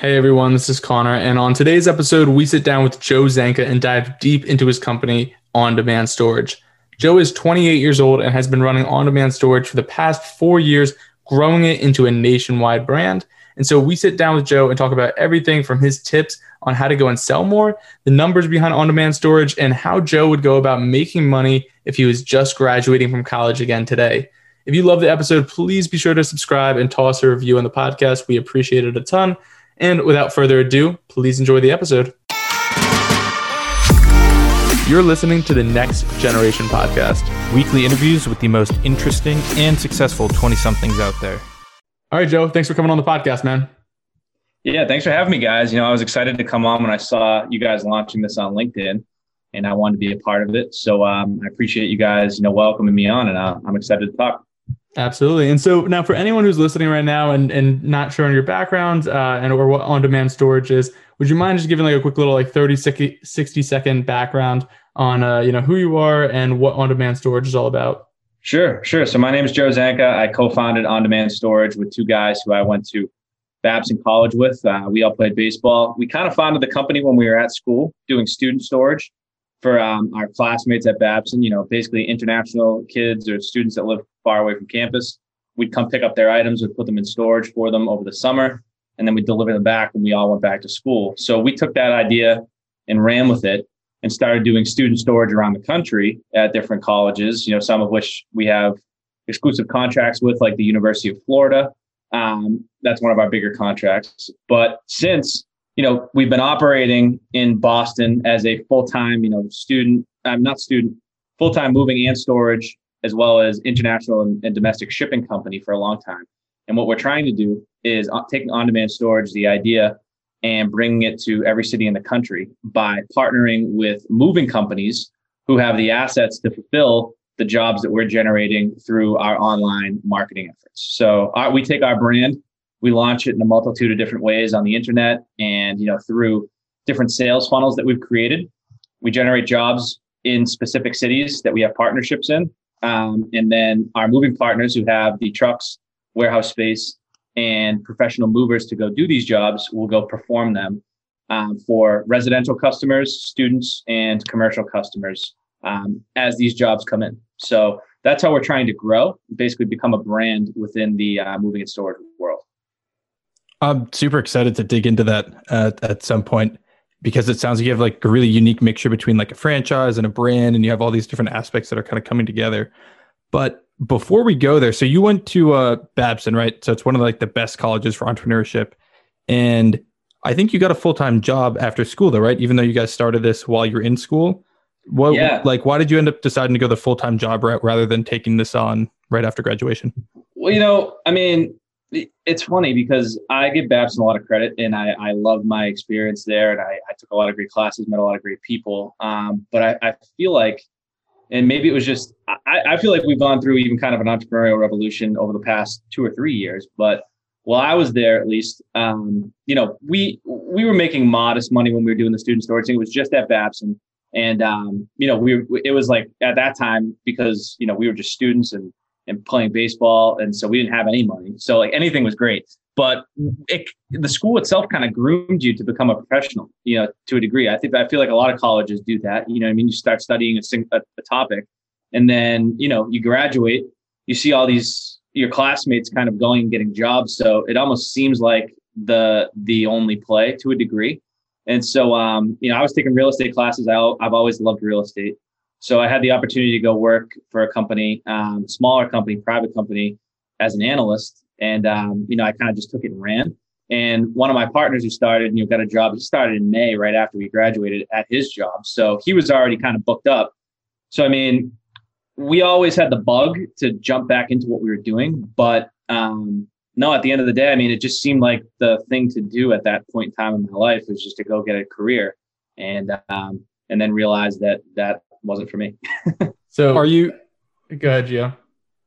Hey everyone, this is Connor, and on today's episode, we sit down with Joe Zanca and dive deep into his company, On Demand Storage. Joe is 28 years old and has been running on demand storage for the past four years, growing it into a nationwide brand. And so we sit down with Joe and talk about everything from his tips on how to go and sell more, the numbers behind on demand storage, and how Joe would go about making money if he was just graduating from college again today. If you love the episode, please be sure to subscribe and toss a review on the podcast. We appreciate it a ton. And without further ado, please enjoy the episode. You're listening to the Next Generation Podcast, weekly interviews with the most interesting and successful 20 somethings out there. All right, Joe, thanks for coming on the podcast, man. Yeah, thanks for having me, guys. You know, I was excited to come on when I saw you guys launching this on LinkedIn, and I wanted to be a part of it. So um, I appreciate you guys, you know, welcoming me on, and uh, I'm excited to talk. Absolutely. And so now for anyone who's listening right now and, and not sure on your background uh, and or what on-demand storage is, would you mind just giving like a quick little like 30, 60 second background on, uh, you know, who you are and what on-demand storage is all about? Sure, sure. So my name is Joe Zanca. I co-founded On-Demand Storage with two guys who I went to Babson College with. Uh, we all played baseball. We kind of founded the company when we were at school doing student storage for um, our classmates at Babson, you know, basically international kids or students that live far away from campus. We'd come pick up their items, we'd put them in storage for them over the summer, and then we'd deliver them back when we all went back to school. So we took that idea and ran with it and started doing student storage around the country at different colleges, you know, some of which we have exclusive contracts with, like the University of Florida. Um, that's one of our bigger contracts. But since you know, we've been operating in Boston as a full-time, you know, student, I'm um, not student, full-time moving and storage, as well as international and, and, domestic shipping company for a long time. And what we're trying to do is uh, taking on-demand storage, the idea, and bringing it to every city in the country by partnering with moving companies who have the assets to fulfill the jobs that we're generating through our online marketing efforts. So uh, we take our brand we launch it in a multitude of different ways on the internet and you know through different sales funnels that we've created. We generate jobs in specific cities that we have partnerships in um, and then our moving partners who have the trucks warehouse space and professional movers to go do these jobs will go perform them um, for residential customers students and commercial customers um, as these jobs come in. So that's how we're trying to grow basically become a brand within the uh, moving and storage world I'm super excited to dig into that uh, at some point because it sounds like you have like a really unique mixture between like a franchise and a brand, and you have all these different aspects that are kind of coming together. But before we go there, so you went to uh, Babson, right? So it's one of like the best colleges for entrepreneurship, and I think you got a full time job after school, though, right? Even though you guys started this while you're in school. What, yeah. like, why did you end up deciding to go the full time job route rather than taking this on right after graduation? Well, you know, I mean, it's funny because I give Babson a lot of credit and I, I love my experience there and I, I took a lot of great classes, met a lot of great people. Um, but I, I feel like, and maybe it was just, I, I feel like we've gone through even kind of an entrepreneurial revolution over the past two or three years. But while I was there, at least, um, you know, we we were making modest money when we were doing the student storage thing. It was just at Babson, and um, you know, we it was like at that time because you know we were just students and and playing baseball, and so we didn't have any money. So like anything was great, but it, the school itself kind of groomed you to become a professional, you know, to a degree. I think I feel like a lot of colleges do that. You know, I mean, you start studying a, a, a topic, and then you know you graduate, you see all these your classmates kind of going and getting jobs. So it almost seems like the the only play to a degree. And so, um, you know, I was taking real estate classes. I, I've always loved real estate. So I had the opportunity to go work for a company, um, smaller company, private company, as an analyst, and um, you know I kind of just took it and ran. And one of my partners who started, you know, got a job. He started in May, right after we graduated, at his job. So he was already kind of booked up. So I mean, we always had the bug to jump back into what we were doing, but um, no, at the end of the day, I mean, it just seemed like the thing to do at that point in time in my life was just to go get a career, and um, and then realize that that wasn't for me. so are you? Go ahead, Gio.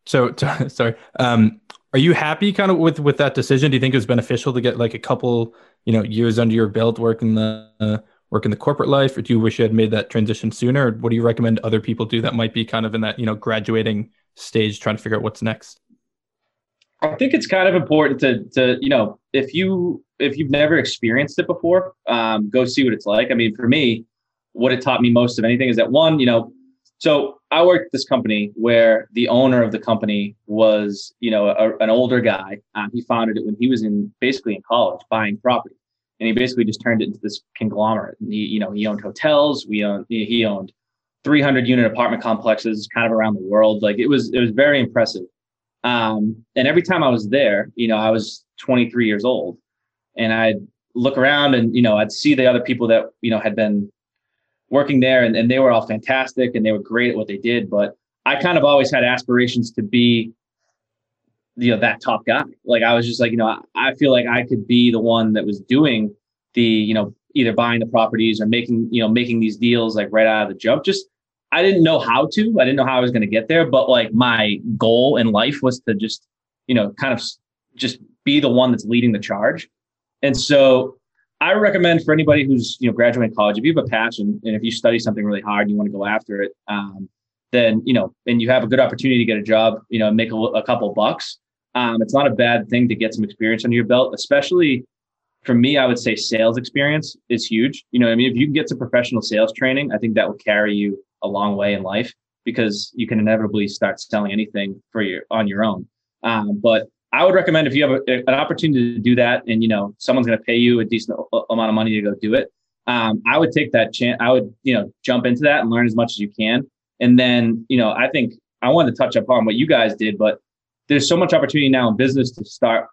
So sorry. Um, are you happy kind of with with that decision? Do you think it was beneficial to get like a couple you know years under your belt working the uh, working the corporate life, or do you wish you had made that transition sooner? Or what do you recommend other people do that might be kind of in that you know graduating stage, trying to figure out what's next? I think it's kind of important to to you know if you if you've never experienced it before, um, go see what it's like. I mean, for me, what it taught me most of anything is that one, you know, so I worked this company where the owner of the company was, you know, a, an older guy. Um, he founded it when he was in basically in college buying property, and he basically just turned it into this conglomerate. And he, you know, he owned hotels. We owned he owned 300 unit apartment complexes kind of around the world. Like it was it was very impressive. Um, and every time I was there, you know, I was 23 years old, and I'd look around and you know I'd see the other people that you know had been working there and, and they were all fantastic and they were great at what they did. But I kind of always had aspirations to be, you know, that top guy. Like I was just like, you know, I, I feel like I could be the one that was doing the, you know, either buying the properties or making, you know, making these deals like right out of the jump. Just I didn't know how to. I didn't know how I was going to get there, but like my goal in life was to just, you know, kind of just be the one that's leading the charge. And so I recommend for anybody who's you know graduating college, if you have a passion and if you study something really hard and you want to go after it, um, then you know, and you have a good opportunity to get a job, you know, make a, a couple bucks. Um, it's not a bad thing to get some experience under your belt, especially for me. I would say sales experience is huge. You know, I mean, if you can get some professional sales training, I think that will carry you a long way in life because you can inevitably start selling anything for your on your own. Um, but I would recommend if you have a, an opportunity to do that, and you know someone's going to pay you a decent amount of money to go do it. Um, I would take that chance. I would you know jump into that and learn as much as you can, and then you know I think I wanted to touch upon what you guys did, but there's so much opportunity now in business to start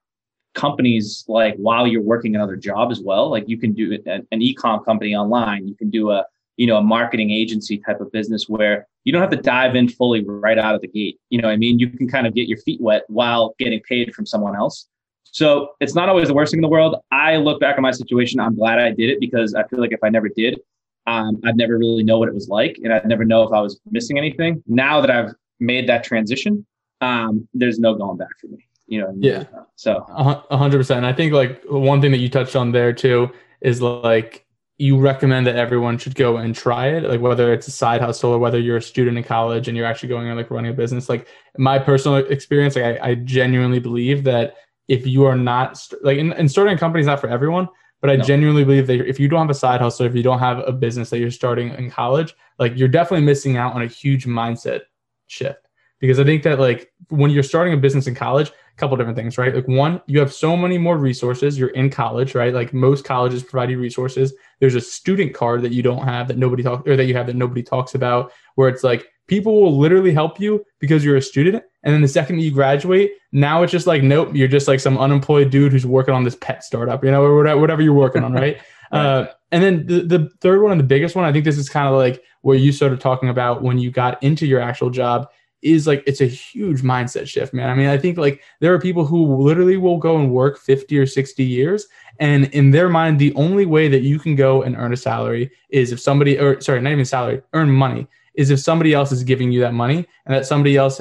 companies like while you're working another job as well. Like you can do an, an e-com company online. You can do a you know a marketing agency type of business where you don't have to dive in fully right out of the gate. You know I mean? You can kind of get your feet wet while getting paid from someone else. So it's not always the worst thing in the world. I look back on my situation. I'm glad I did it because I feel like if I never did, um, I'd never really know what it was like, and I'd never know if I was missing anything. Now that I've made that transition, um, there's no going back for me. You know. I mean? Yeah. So. A hundred percent. I think like one thing that you touched on there too is like you recommend that everyone should go and try it like whether it's a side hustle or whether you're a student in college and you're actually going and like running a business like my personal experience like i, I genuinely believe that if you are not like and, starting a company is not for everyone but i no. genuinely believe that if you don't have a side hustle if you don't have a business that you're starting in college like you're definitely missing out on a huge mindset shift because i think that like when you're starting a business in college a couple different things, right? Like one, you have so many more resources. You're in college, right? Like most colleges provide you resources. There's a student card that you don't have that nobody talks or that you have that nobody talks about, where it's like people will literally help you because you're a student. And then the second you graduate, now it's just like, nope, you're just like some unemployed dude who's working on this pet startup, you know, or whatever you're working on, right? right. Uh, and then the, the third one and the biggest one, I think this is kind of like where you started talking about when you got into your actual job is like it's a huge mindset shift, man. I mean, I think like there are people who literally will go and work 50 or 60 years and in their mind the only way that you can go and earn a salary is if somebody or sorry, not even salary, earn money is if somebody else is giving you that money and that somebody else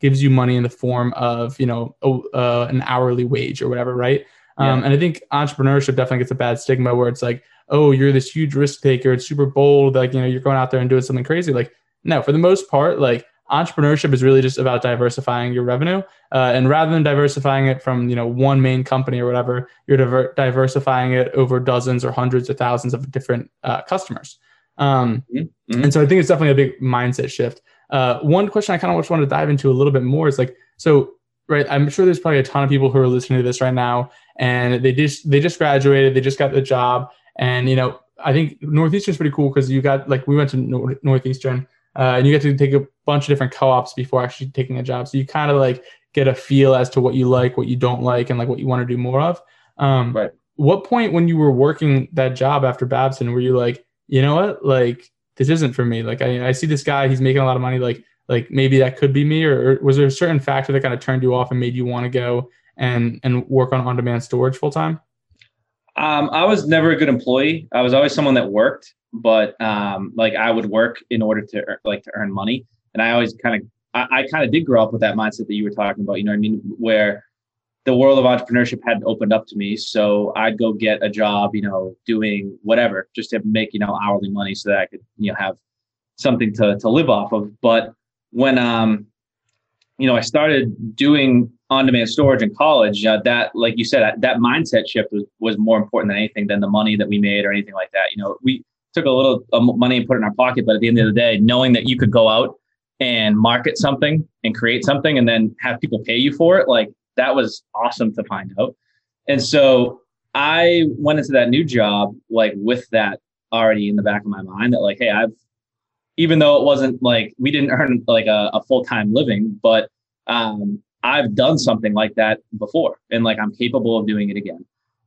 gives you money in the form of, you know, uh, an hourly wage or whatever, right? Yeah. Um, and I think entrepreneurship definitely gets a bad stigma where it's like, oh, you're this huge risk taker. It's super bold. Like, you know, you're going out there and doing something crazy. Like, no, for the most part, like entrepreneurship is really just about diversifying your revenue uh, and rather than diversifying it from you know one main company or whatever you're diver- diversifying it over dozens or hundreds of thousands of different uh, customers. Um, mm-hmm. and so i think it's definitely a big mindset shift. Uh, one question i kind of just wanted to dive into a little bit more is like so right i'm sure there's probably a ton of people who are listening to this right now and they just they just graduated they just got the job and you know i think northeastern's pretty cool because you got like we went to northeastern uh, and you get to take a bunch of different co-ops before actually taking a job. So you kind of like get a feel as to what you like, what you don't like, and like what you want to do more of. Um, right. What point when you were working that job after Babson were you like, you know what, like this isn't for me? Like I, I see this guy, he's making a lot of money. Like like maybe that could be me, or, or was there a certain factor that kind of turned you off and made you want to go and and work on on-demand storage full time? Um, I was never a good employee. I was always someone that worked but um, like I would work in order to like to earn money. And I always kind of, I, I kind of did grow up with that mindset that you were talking about. You know I mean? Where the world of entrepreneurship hadn't opened up to me, so I'd go get a job, you know, doing whatever just to make you know hourly money so that I could you know have something to to live off of. But when um, you know, I started doing on-demand storage in college, uh, that, like you said, that mindset shift was, was more important than anything than the money that we made or anything like that. You know, we took a little uh, money and put it in our pocket, but at the end of the day, knowing that you could go out and market something and create something and then have people pay you for it, like that was awesome to find out. And so I went into that new job like with that already in the back of my mind that like, hey, I've even though it wasn't like we didn't earn like a, a full time living, but um, I've done something like that before, and like I'm capable of doing it again.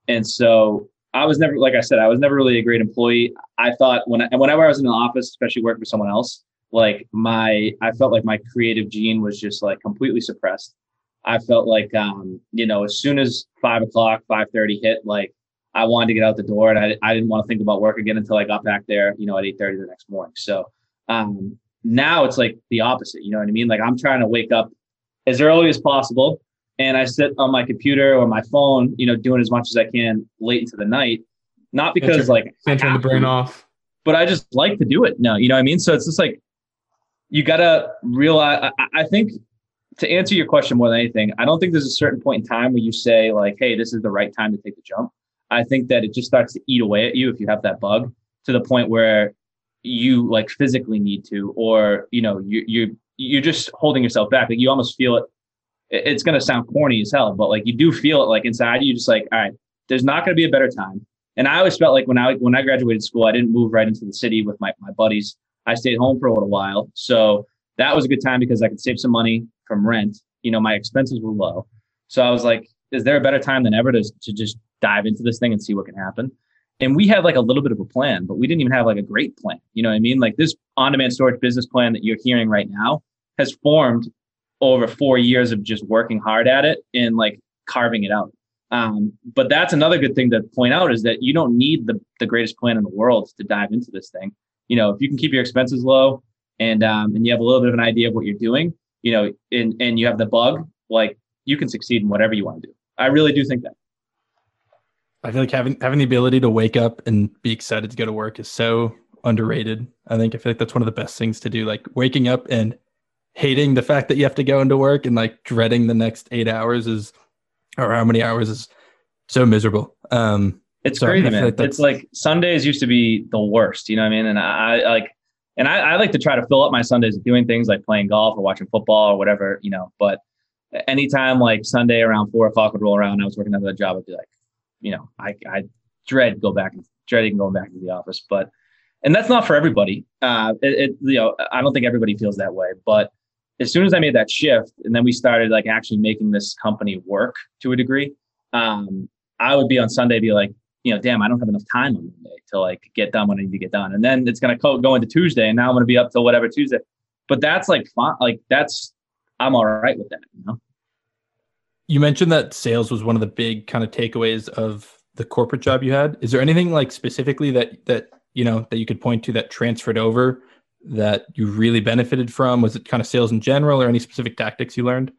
And so I was never, like I said, I was never really a great employee. I thought when I, whenever I was in the office, especially working for someone else, like my, I felt like my creative gene was just like completely suppressed. I felt like, um, you know, as soon as five o'clock, five thirty hit, like I wanted to get out the door, and I, I didn't want to think about work again until I got back there, you know, at eight thirty the next morning. So um, now it's like the opposite. You know what I mean? Like I'm trying to wake up as early as possible, and I sit on my computer or my phone, you know, doing as much as I can late into the night. Not because like can't turn the brain off, but I just like to do it. now. you know what I mean? So it's just like you gotta realize. I, I think to answer your question more than anything, I don't think there's a certain point in time where you say like, "Hey, this is the right time to take the jump." I think that it just starts to eat away at you if you have that bug to the point where you like physically need to, or you know, you you you're just holding yourself back. Like you almost feel it. It's gonna sound corny as hell, but like you do feel it like inside you, just like, all right, there's not gonna be a better time. And I always felt like when I when I graduated school, I didn't move right into the city with my my buddies. I stayed home for a little while, so that was a good time because I could save some money from rent. You know, my expenses were low, so I was like, is there a better time than ever to to just dive into this thing and see what can happen? And we had like a little bit of a plan, but we didn't even have like a great plan. You know what I mean? Like this on-demand storage business plan that you're hearing right now has formed over four years of just working hard at it and like carving it out. Um, but that's another good thing to point out is that you don't need the, the greatest plan in the world to dive into this thing. You know, if you can keep your expenses low and um, and you have a little bit of an idea of what you're doing, you know, and and you have the bug, like you can succeed in whatever you want to do. I really do think that. I feel like having having the ability to wake up and be excited to go to work is so underrated. I think I feel like that's one of the best things to do. Like waking up and hating the fact that you have to go into work and like dreading the next eight hours is or how many hours is so miserable. Um it's so crazy, man. Like it's like Sundays used to be the worst, you know what I mean? And I, I like and I, I like to try to fill up my Sundays doing things like playing golf or watching football or whatever, you know, but anytime like Sunday around four o'clock would roll around, I was working another job, I'd be like, you know, I, I dread go back dreading going back to the office, but and that's not for everybody. Uh, it, it, you know, I don't think everybody feels that way, but as soon as I made that shift and then we started like actually making this company work to a degree, um, I would be on Sunday, be like, you know, damn, I don't have enough time on Monday to like get done what I need to get done. And then it's going to go into Tuesday and now I'm to be up till whatever Tuesday. But that's like fun. Like that's, I'm all right with that, you know? You mentioned that sales was one of the big kind of takeaways of the corporate job you had. Is there anything like specifically that that you know that you could point to that transferred over that you really benefited from? Was it kind of sales in general, or any specific tactics you learned?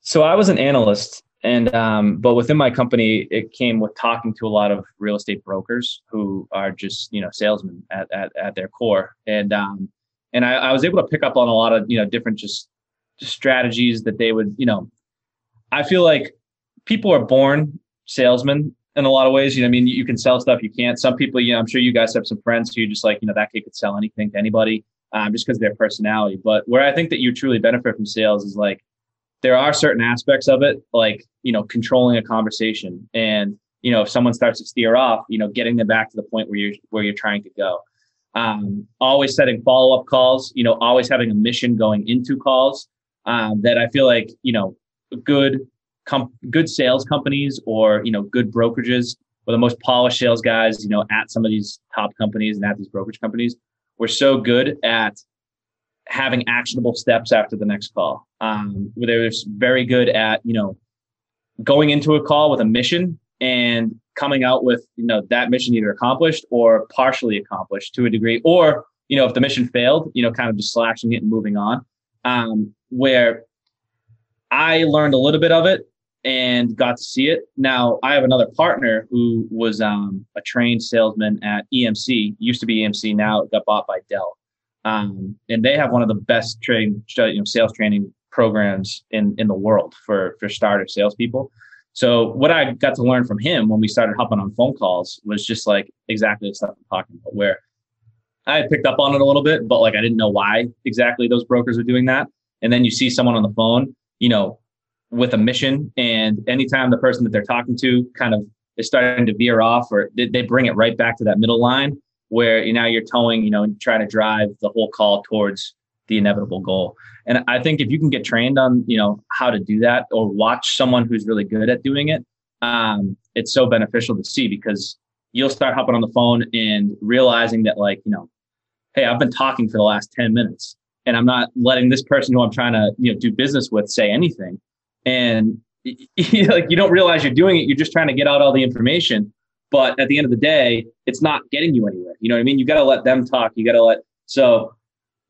So I was an analyst, and um, but within my company, it came with talking to a lot of real estate brokers who are just you know salesmen at at, at their core, and um, and I, I was able to pick up on a lot of you know different just, just strategies that they would you know I feel like people are born salesmen in a lot of ways. You know, I mean, you can sell stuff, you can't. Some people, you know, I'm sure you guys have some friends who just like, you know, that kid could sell anything to anybody um, just because of their personality. But where I think that you truly benefit from sales is like there are certain aspects of it, like, you know, controlling a conversation and, you know, if someone starts to steer off, you know, getting them back to the point where you're where you're trying to go. Um, always setting follow up calls, you know, always having a mission going into calls um, that I feel like, you know, good com- good sales companies or you know good brokerages. Or the most polished sales guys you know at some of these top companies and at these brokerage companies we're so good at having actionable steps after the next call. Um, where they're very good at you know going into a call with a mission and coming out with you know that mission either accomplished or partially accomplished to a degree. Or you know if the mission failed you know kind of just slashing it and moving on. Um, where I learned a little bit of it and got to see it. Now I have another partner who was um, a trained salesman at EMC, used to be EMC, now got bought by Dell. Um, and they have one of the best training, you know, sales training programs in in the world for for starter salespeople. So what I got to learn from him when we started hopping on phone calls was just like exactly the stuff I'm talking about, where I had picked up on it a little bit, but like I didn't know why exactly those brokers are doing that. And then you see someone on the phone, you know, with a mission, and anytime the person that they're talking to kind of is starting to veer off, or they, they bring it right back to that middle line where you know you're towing, you know, and trying to drive the whole call towards the inevitable goal. And I think if you can get trained on, you know, how to do that or watch someone who's really good at doing it, um, it's so beneficial to see because you'll start hopping on the phone and realizing that like, you know, hey, I've been talking for the last 10 minutes and I'm not letting this person who I'm trying to, you know, do business with say anything. And like you don't realize you're doing it, you're just trying to get out all the information. But at the end of the day, it's not getting you anywhere. You know what I mean? You got to let them talk. You got to let. So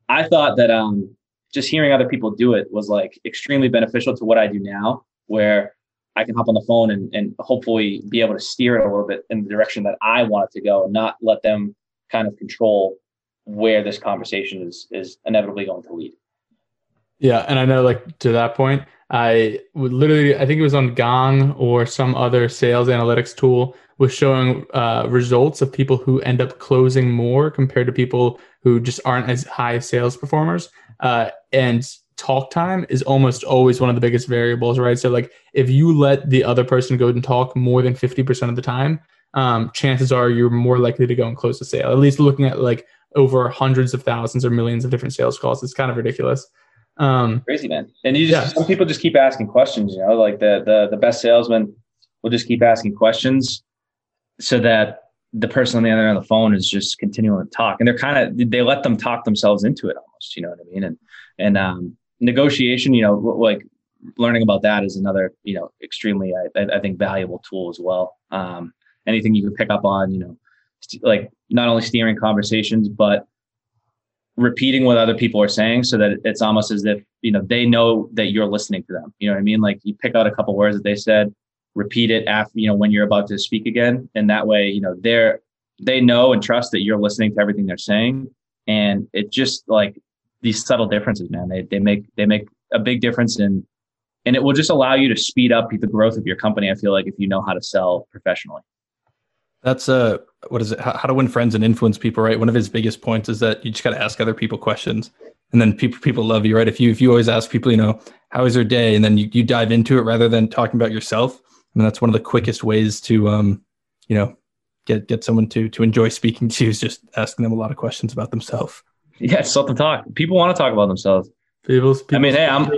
I thought that um, just hearing other people do it was like extremely beneficial to what I do now, where I can hop on the phone and, and hopefully be able to steer it a little bit in the direction that I want it to go and not let them kind of control where this conversation is is inevitably going to lead. Yeah, and I know like to that point, I would literally I think it was on Gong or some other sales analytics tool was showing uh, results of people who end up closing more compared to people who just aren't as high sales performers. Uh, and talk time is almost always one of the biggest variables, right? So like if you let the other person go and talk more than 50% of the time, um, chances are you're more likely to go and close the sale. At least looking at like over hundreds of thousands or millions of different sales calls, it's kind of ridiculous. Um, Crazy man. And you just yeah. some people just keep asking questions. You know, like the the the best salesman will just keep asking questions so that the person on the other end of the phone is just continuing to talk and they're kind of they let them talk themselves into it almost you know what i mean and and um, negotiation you know like learning about that is another you know extremely i, I think valuable tool as well um, anything you can pick up on you know like not only steering conversations but repeating what other people are saying so that it's almost as if you know they know that you're listening to them. You know what i mean? Like you pick out a couple words that they said repeat it after you know when you're about to speak again. And that way you know they're they know and trust that you're listening to everything they're saying. And it just like these subtle differences man they, they make they make a big difference in and it will just allow you to speed up the growth of your company i feel like if you know how to sell professionally. That's uh what is it? How, how to win friends and influence people right? One of his biggest points is that you just got to ask other people questions. And then people people love you right? If you if you always ask people you know how is their day? And then you, you dive into it rather than talking about yourself. I mean, that's one of the quickest ways to um, you know get get someone to to enjoy speaking to you is just asking them a lot of questions about themselves. Yeah it's something to talk. People want to talk about themselves. People, people i mean hey i'm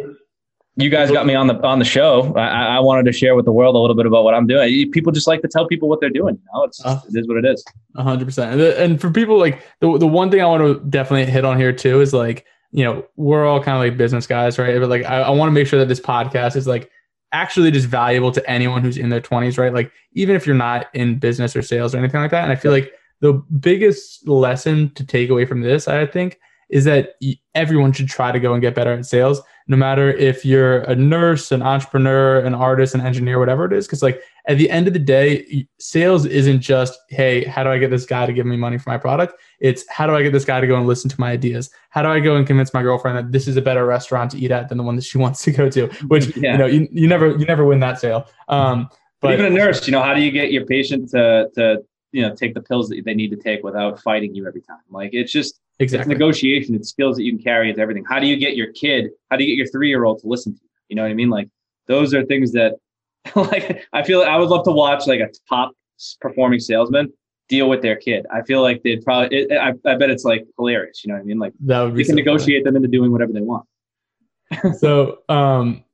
you guys got me on the on the show. I, I wanted to share with the world a little bit about what i'm doing. People just like to tell people what they're doing you know? It's uh, it is what it is. 100% and for people like the, the one thing i want to definitely hit on here too is like you know we're all kind of like business guys right? But like i, I want to make sure that this podcast is like actually just valuable to anyone who's in their 20s, right? Like even if you're not in business or sales or anything like that. And I feel like the biggest lesson to take away from this, I think, is that everyone should try to go and get better at sales, no matter if you're a nurse, an entrepreneur, an artist, an engineer, whatever it is. Because like at the end of the day, sales isn't just hey, how do I get this guy to give me money for my product? It's how do I get this guy to go and listen to my ideas? How do I go and convince my girlfriend that this is a better restaurant to eat at than the one that she wants to go to? Which yeah. you know you, you never you never win that sale. Um, but, but even a nurse, you know, how do you get your patient to to you know take the pills that they need to take without fighting you every time? Like it's just exactly it's negotiation. It's skills that you can carry into everything. How do you get your kid? How do you get your three year old to listen to you? You know what I mean? Like those are things that like I feel I would love to watch like a top performing salesman deal with their kid. I feel like they'd probably. It, I, I bet it's like hilarious. You know what I mean? Like that would be. You can so negotiate funny. them into doing whatever they want. so, um,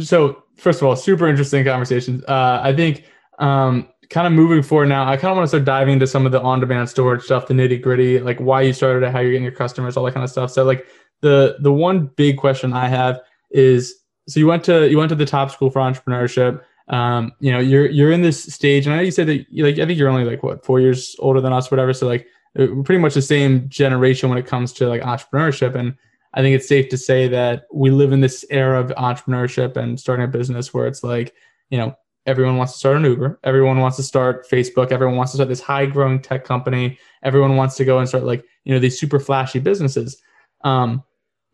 so first of all, super interesting conversations. Uh, I think, um, kind of moving forward now, I kind of want to start diving into some of the on-demand storage stuff, the nitty gritty, like why you started it, how you're getting your customers, all that kind of stuff. So, like the the one big question I have is, so you went to you went to the top school for entrepreneurship um, you know, you're you're in this stage, and I know you said that like I think you're only like what four years older than us, whatever. So like we're pretty much the same generation when it comes to like entrepreneurship, and I think it's safe to say that we live in this era of entrepreneurship and starting a business where it's like you know everyone wants to start an Uber, everyone wants to start Facebook, everyone wants to start this high growing tech company, everyone wants to go and start like you know these super flashy businesses. Um,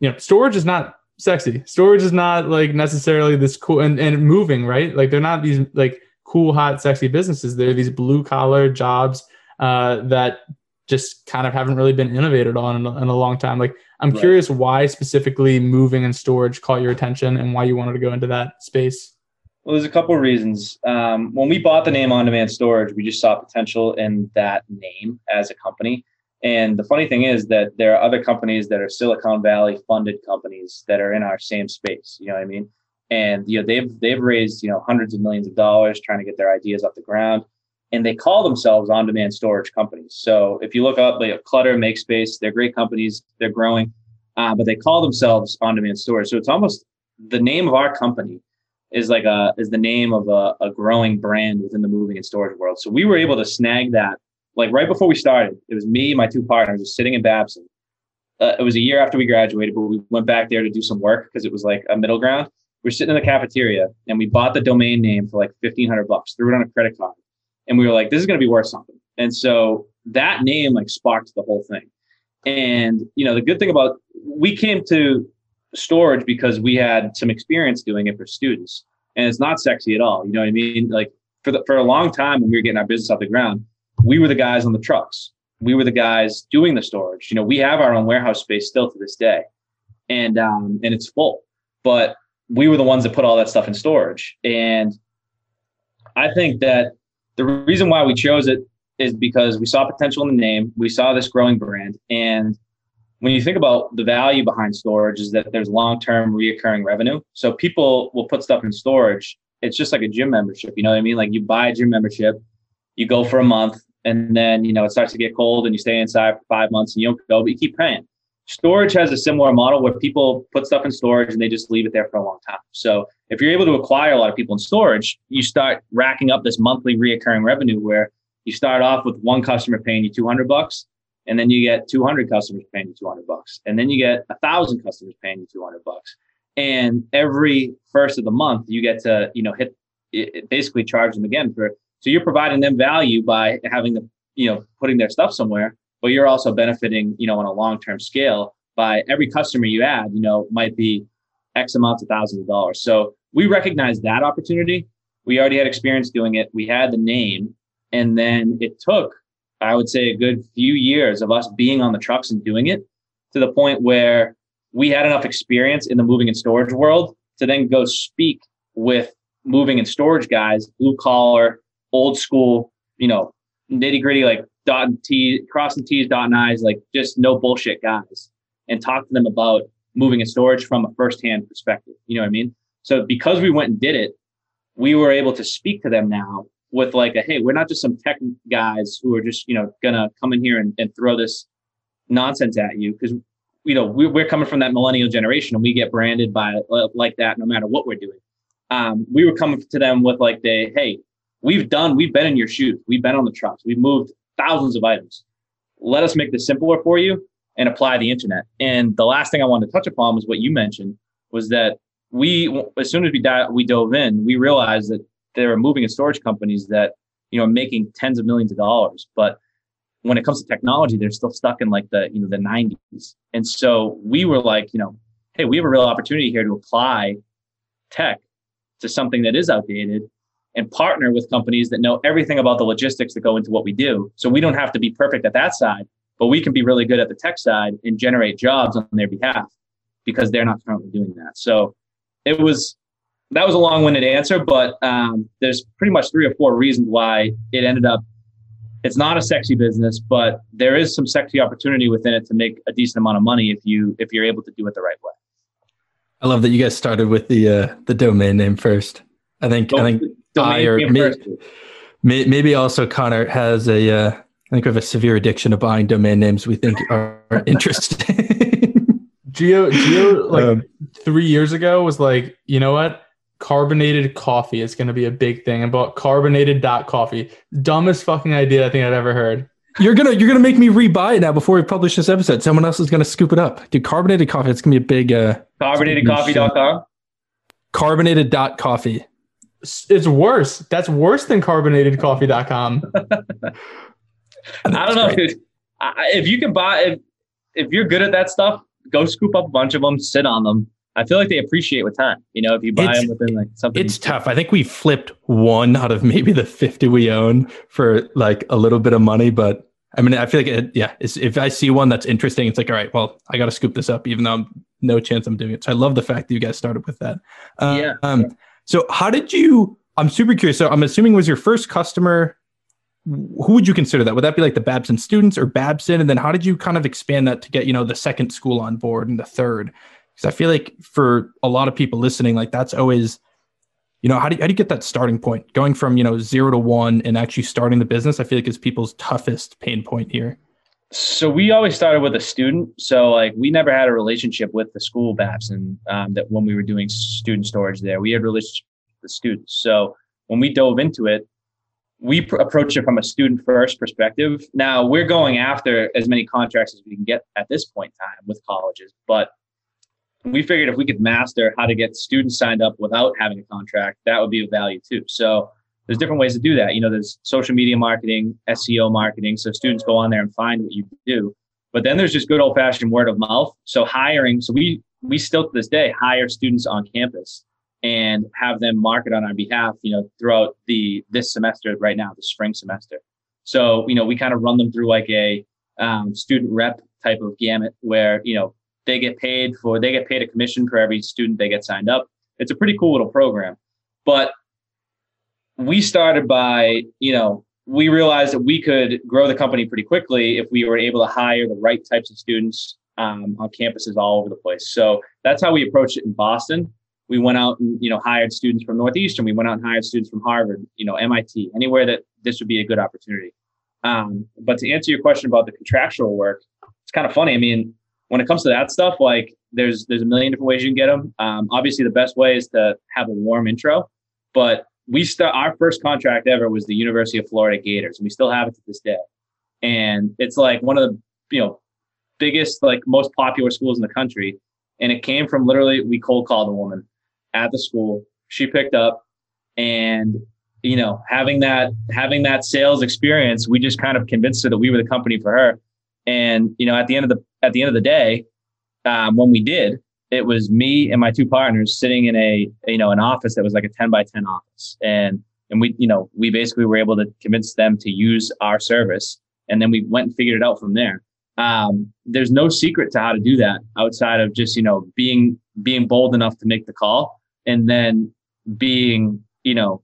you know, storage is not sexy. Storage is not like necessarily this cool and, and moving, right? Like they're not these like cool, hot, sexy businesses. They're these blue collar jobs uh, that just kind of haven't really been innovated on in a, in a long time. Like I'm right. curious why specifically moving and storage caught your attention and why you wanted to go into that space. Well, there's a couple of reasons. Um, when we bought the name On Demand Storage, we just saw potential in that name as a company. And the funny thing is that there are other companies that are Silicon Valley funded companies that are in our same space. You know what I mean? And you know they've they've raised you know hundreds of millions of dollars trying to get their ideas off the ground, and they call themselves on-demand storage companies. So if you look up like Clutter, MakeSpace, they're great companies. They're growing, uh, but they call themselves on-demand storage. So it's almost the name of our company is like a is the name of a, a growing brand within the moving and storage world. So we were able to snag that like right before we started. It was me, my two partners, just sitting in Babson. Uh, it was a year after we graduated, but we went back there to do some work because it was like a middle ground. We are sitting in the cafeteria and we bought the domain name for like fifteen hundred bucks, threw it on a credit card, and we were like, "This is going to be worth something." And so that name like sparked the whole thing. And you know, the good thing about we came to storage because we had some experience doing it for students. And it's not sexy at all you know what i mean? Like for the, for a long time when we were getting our business off the ground we were the guys on the trucks. We were the guys doing the storage. You know we have our own warehouse space still to this day. And um and it's full. But we were the ones that put all that stuff in storage. And i think that the reason why we chose it is because we saw potential in the name. We saw this growing brand. And when you think about the value behind storage is that there's long-term reoccurring revenue. So people will put stuff in storage. It's just like a gym membership. You know what I mean? Like you buy a gym membership, you go for a month, and then you know it starts to get cold, and you stay inside for five months, and you don't go, but you keep paying. Storage has a similar model where people put stuff in storage and they just leave it there for a long time. So if you're able to acquire a lot of people in storage, you start racking up this monthly reoccurring revenue where you start off with one customer paying you 200 bucks and then you get 200 customers paying you 200 bucks. And then you get a thousand customers paying you 200 bucks. And every first of the month you get to you know hit it, basically charge them again for so you're providing them value by having them you know putting their stuff somewhere but you're also benefiting you know on a long-term scale by every customer you add you know might be x amounts of thousands of dollars. So we recognize that opportunity. We already had experience doing it. We had the name. And then it took I would say a good few years of us being on the trucks and doing it to the point where we had enough experience in the moving and storage world to then go speak with moving and storage guys, blue collar, old school, you know, nitty gritty, like dot and T, crossing T's, dot and I's, like just no bullshit guys, and talk to them about moving and storage from a firsthand perspective. You know what I mean? So because we went and did it, we were able to speak to them now with like a hey, we're not just some tech guys who are just you know gonna come in here and, and throw this nonsense at you because you know we're, we're coming from that millennial generation and we get branded by like that no matter what we're doing. Um, we were coming to them with like the hey, we've done, we've been in your shoes, we've been on the trucks, we've moved thousands of items. Let us make this simpler for you and apply the internet. And the last thing I wanted to touch upon was what you mentioned was that we, as soon as we, di- we dove in, we realized that there are moving and storage companies that you know are making tens of millions of dollars, but when it comes to technology, they're still stuck in like the you know the 90s. And so we were like, you know, hey, we have a real opportunity here to apply tech to something that is outdated and partner with companies that know everything about the logistics that go into what we do. So we don't have to be perfect at that side, but we can be really good at the tech side and generate jobs on their behalf because they're not currently doing that. So it was that was a long-winded answer, but um, there's pretty much three or four reasons why it ended up. It's not a sexy business, but there is some sexy opportunity within it to make a decent amount of money if you if you're able to do it the right way. I love that you guys started with the uh, the domain name first. I think I think I or may, may, maybe also Connor has a uh, I think we have a severe addiction to buying domain names we think are, are interesting. Geo Geo like um, three years ago was like, you know what? Carbonated coffee is going to be a big thing. And bought carbonated dot coffee. Dumbest fucking idea i think i've ever heard. You're gonna you're gonna make me rebuy it now before we publish this episode. Someone else is gonna scoop it up. Dude carbonated coffee it's gonna be a big uh carbonatedcoffee.com carbonated dot coffee. It's worse. That's worse than carbonatedcoffee.com i don't know dude. if you can buy if, if you're good at that stuff go scoop up a bunch of them sit on them I feel like they appreciate with time. You know, if you buy It's- them within like something. It's tough. I think we flipped one out of maybe the 50 we own for like a little bit of money, but I mean, I feel like, it, yeah, it's, if I see one that's interesting, it's like, all right, well, I got to scoop this up, even though I'm no chance I'm doing it. So I love the fact that you guys started with that. Uh, Yeah. Um, so how did you, I'm super curious. So I'm assuming was your first customer, who would you consider that? Would that be like the Babson students or Babson? And then how did you kind of expand that to get, you know, the second school on board and the third? Because I feel like for a lot of people listening, like that's always, you know, how do you, how do you get that starting point going from, you know, zero to one and actually starting the business? I feel like is people's toughest pain point here. So we always started with a student. So like we never had a relationship with the school Babson um, that when we were doing student storage there, we had relationship with the students. So when we dove into it, we pr- approached it from a student first perspective. Now we're going after as many contracts as we can get at this point in time with colleges, but we figured if we could master how to get students signed up without having a contract, that would be of value too. So there's different ways to do that. You know, there's social media marketing, SEO marketing. So students go on there and find what you do. But then there's just good old fashioned word of mouth. So hiring, so we we still to this day hire students on campus and have them market on our behalf, you know, throughout the this semester right now, the spring semester. So, you know, we kind of run them through like a um, student rep type of gamut where, you know, they get paid for they get paid a commission for every student they get signed up. It's a pretty cool little program. But we started by, you know, we realized that we could grow the company pretty quickly if we were able to hire the right types of students um, on campuses all over the place. So that's how we approached it in Boston. We went out and you know hired students from Northeastern. We went out and hired students from Harvard, you know, MIT, anywhere that this would be a good opportunity. Um, but to answer your question about the contractual work, it's kind of funny. I mean, when it comes to that stuff, like there's there's a million different ways you can get them. Um, obviously, the best way is to have a warm intro, but we start our first contract ever was the University of Florida Gators, and we still have it to this day. And it's like one of the you know biggest, like most popular schools in the country. And it came from literally we cold called a woman at the school. She picked up, and you know having that having that sales experience, we just kind of convinced her that we were the company for her. And you know at the end of the at the end of the day, um, when we did, it was me and my two partners sitting in a you know an office that was like a 10 by 10 office. And and we you know we basically were able to convince them to use our service. And then we went and figured it out from there. Um, there's no secret to how to do that outside of just you know being being bold enough to make the call and then being you know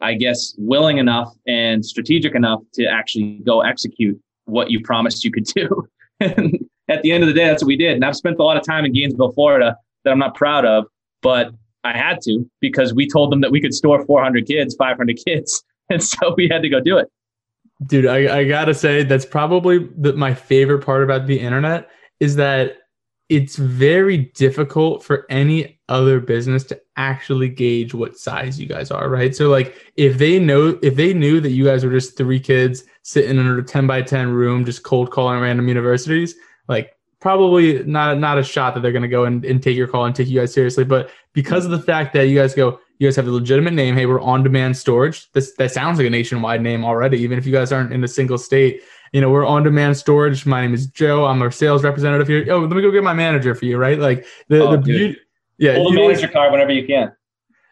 i guess willing enough and strategic enough to actually go execute what you promised you could do. And at the end of the day, that's what we did. And I've spent a lot of time in Gainesville, Florida that I'm not proud of, but I had to because we told them that we could store 400 kids, 500 kids. And so we had to go do it. Dude, I, I gotta say that's probably the, my favorite part about the internet is that it's very difficult for any other business to actually gauge what size you guys are, right? So like if they know if they knew that you guys were just three kids sitting in a 10 by 10 room just cold calling random universities, like probably not not a shot that they're gonna go and, and take your call and take you guys seriously. But because of the fact that you guys go, you guys have a legitimate name, hey, we're on demand storage. This that sounds like a nationwide name already, even if you guys aren't in a single state you know, we're on demand storage. My name is Joe. I'm a sales representative here. Oh, let me go get my manager for you, right? Like the, Oh, the beauty. Yeah. Pull the manager card whenever you can.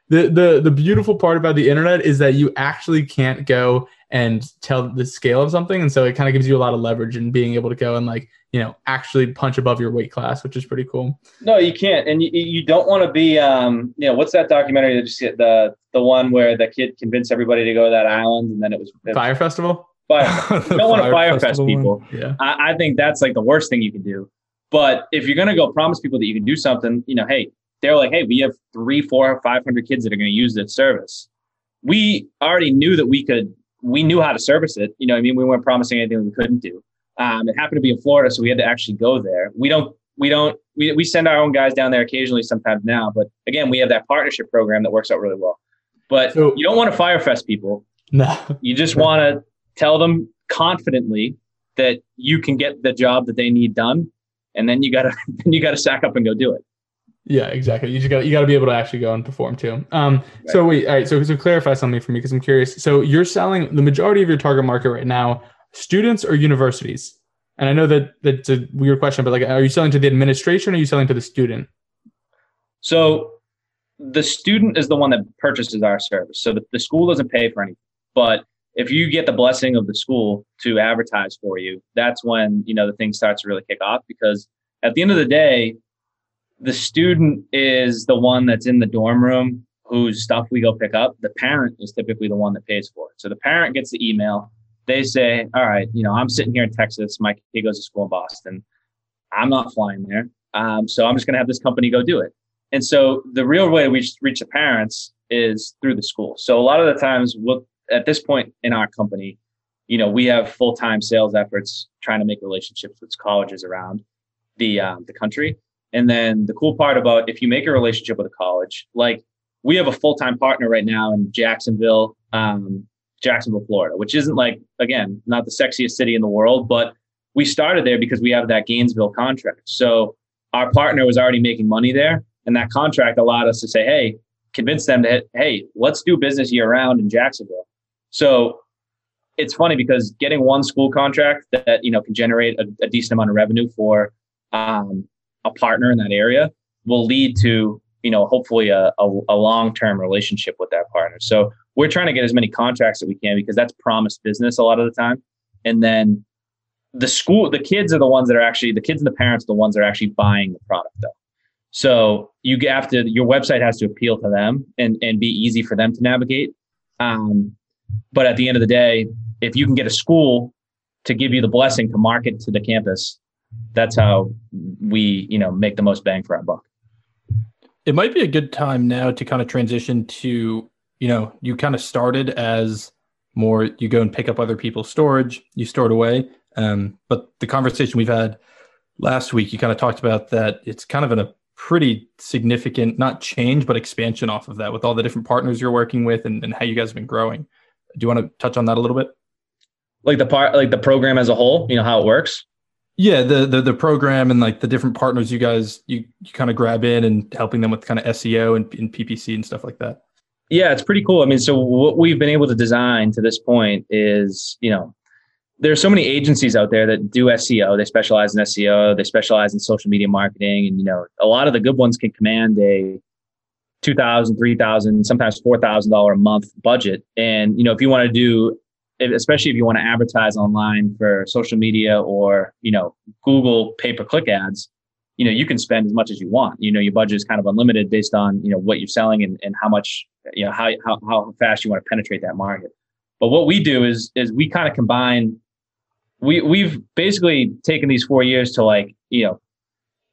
The, the, the beautiful part about the internet is that you actually can't go and tell the scale of something. And so it kind of gives you a lot of leverage in being able to go and like, you know, actually punch above your weight class, which is pretty cool. No, you can't, and you, you don't want to be. Um, you know, what's that documentary that just the the one where the kid convinced everybody to go to that island, and then it was it was Fyre Festival. fire. you don't want to fire fest people. Yeah. I, I think that's like the worst thing you can do. But if you're gonna go promise people that you can do something, you know, hey, they're like, hey, we have three, four, five hundred kids that are gonna use this service. We already knew that we could. We knew how to service it. You know, what I mean, we weren't promising anything we couldn't do. Um, it happened to be in Florida, so we had to actually go there. We don't. We don't. We, we send our own guys down there occasionally, sometimes now. But again, we have that partnership program that works out really well. But So- you don't want to firefest people. No. You just want to tell them confidently that you can get the job that they need done, and then you gotta then you gotta sack up and go do it. Yeah, exactly. You just got you got to be able to actually go and perform too. Um, so wait, all right. So so clarify something for me because I'm curious. So you're selling the majority of your target market right now, students or universities? And I know that that's a weird question, but like, are you selling to the administration or are you selling to the student? So the student is the one that purchases our service. So the, the school doesn't pay for anything. But if you get the blessing of the school to advertise for you, that's when, you know, the thing starts to really kick off because at the end of the day, the student is the one that's in the dorm room whose stuff we go pick up. The parent is typically the one that pays for it. So the parent gets the email. They say, all right, you know, I'm sitting here in Texas. My kid goes to school in Boston. I'm not flying there. Um, so I'm just going to have this company go do it. And so the real way we reach the parents is through the school. So a lot of the times, we'll, at this point in our company, you know, we have full time sales efforts trying to make relationships with colleges around the um, the country. And then the cool part about if you make a relationship with a college, like we have a full time partner right now in Jacksonville, um, Jacksonville, Florida, which isn't like again not the sexiest city in the world, but we started there because we have that Gainesville contract. So our partner was already making money there, and that contract allowed us to say, hey, convince them that hey, let's do business year round in Jacksonville. So it's funny because getting one school contract that you know can generate a, a decent amount of revenue for um, a partner in that area will lead to you know hopefully a, a, a long-term relationship with that partner. So we're trying to get as many contracts that we can because that's promised business a lot of the time. And then the school the kids are the ones that are actually the kids and the parents are the ones that are actually buying the product though. So you have to your website has to appeal to them and and be easy for them to navigate. Um, but at the end of the day if you can get a school to give you the blessing to market to the campus that's how we you know make the most bang for our buck. It might be a good time now to kind of transition to you know you kind of started as more you go and pick up other people's storage you store it away um, but the conversation we've had last week you kind of talked about that it's kind of in a pretty significant not change but expansion off of that with all the different partners you're working with and, and how you guys have been growing. Do you want to touch on that a little bit? Like the part like the program as a whole you know how it works yeah, the, the the program and like the different partners you guys you, you kind of grab in and helping them with kind of SEO and, and PPC and stuff like that. Yeah, it's pretty cool. I mean, so what we've been able to design to this point is, you know, there's so many agencies out there that do SEO. They specialize in SEO. They specialize in social media marketing, and you know, a lot of the good ones can command a two thousand, three thousand, sometimes four thousand dollar a month budget. And you know, if you want to do especially if you want to advertise online for social media or you know google pay-per-click ads you know you can spend as much as you want. You know your budget is kind of unlimited based on you know what you're selling and, and how much you know how, how, how fast you want to penetrate that market. But what we do is is we kind of combine we we've basically taken these four years to like you know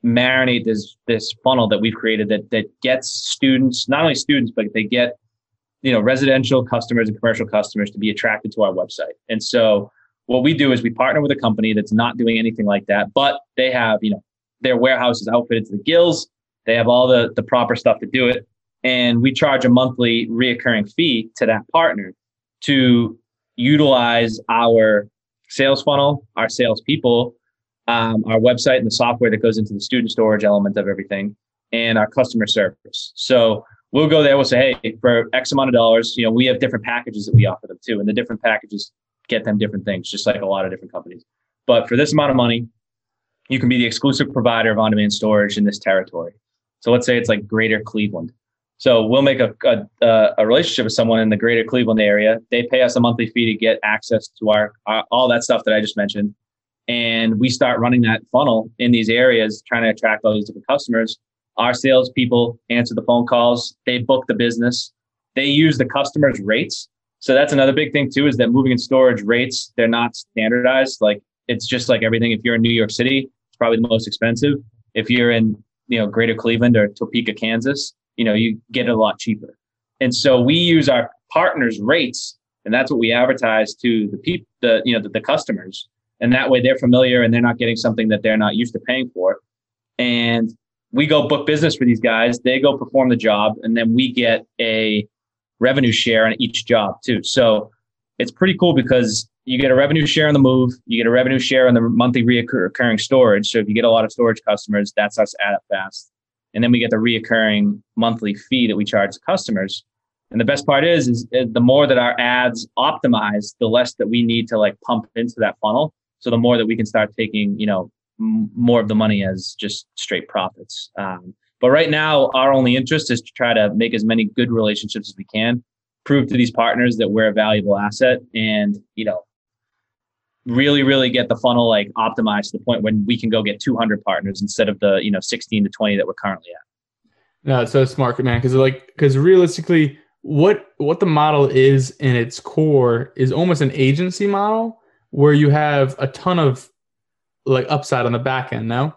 marinate this this funnel that we've created that that gets students not only students but they get you know residential customers and commercial customers to be attracted to our website. And so what we do is we partner with a company that's not doing anything like that but they have you know their warehouse is outfitted to the gills. They have all the the proper stuff to do it. And we charge a monthly reoccurring fee to that partner to utilize our sales funnel our salespeople um, our website and the software that goes into the student storage element of everything and our customer service. So we'll go there. We'll say, hey, for X amount of dollars, you know, we have different packages that we offer them too, and the different packages get them different things, just like a lot of different companies. But for this amount of money, you can be the exclusive provider of on-demand storage in this territory. So let's say it's like Greater Cleveland. So we'll make a, a, a relationship with someone in the Greater Cleveland area. They pay us a monthly fee to get access to our, our all that stuff that I just mentioned, and we start running that funnel in these areas, trying to attract all these different customers our salespeople answer the phone calls. They book the business. They use the customer's rates. So that's another big thing too, is that moving and storage rates, they're not standardized. Like it's just like everything. If you're in New York City, it's probably the most expensive. If you're in, you know, greater Cleveland or Topeka, Kansas, you know, you get it a lot cheaper. And so we use our partners' rates, and that's what we advertise to the people, the, you know, the, the customers. And that way they're familiar and they're not getting something that they're not used to paying for. And we go book business for these guys, they go perform the job, and then we get a revenue share on each job too. So it's pretty cool because you get a revenue share on the move, you get a revenue share on the monthly reoccurring storage. So if you get a lot of storage customers, that's us add up fast. And then we get the reoccurring monthly fee that we charge the customers. And the best part is, is the more that our ads optimize, the less that we need to like pump into that funnel. So the more that we can start taking, you know, more of the money as just straight profits. Um, but right now, our only interest is to try to make as many good relationships as we can, prove to these partners that we're a valuable asset, and you know, really, really get the funnel like optimized to the point when we can go get 200 partners instead of the you know 16 to 20 that we're currently at. No, it's so smart, man. Because like, because realistically, what what the model is in its core is almost an agency model where you have a ton of like upside on the back end. No.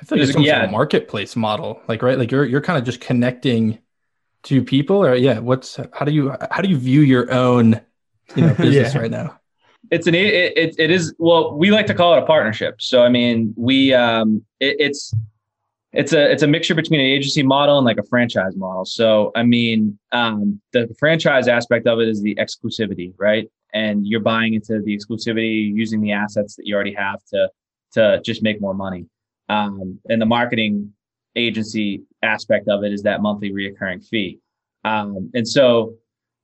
I thought it's yeah. a marketplace model, like right, like you're you're kind of just connecting to people, or yeah. What's how do you how do you view your own you know business yeah. right now? It's an it, it, it is well we like to call it a partnership. So I mean we um it, it's it's a it's a mixture between an agency model and like a franchise model. So I mean um the franchise aspect of it is the exclusivity, right? And you're buying into the exclusivity using the assets that you already have to to just make more money. Um, and the marketing agency aspect of it is that monthly reoccurring fee. Um, and so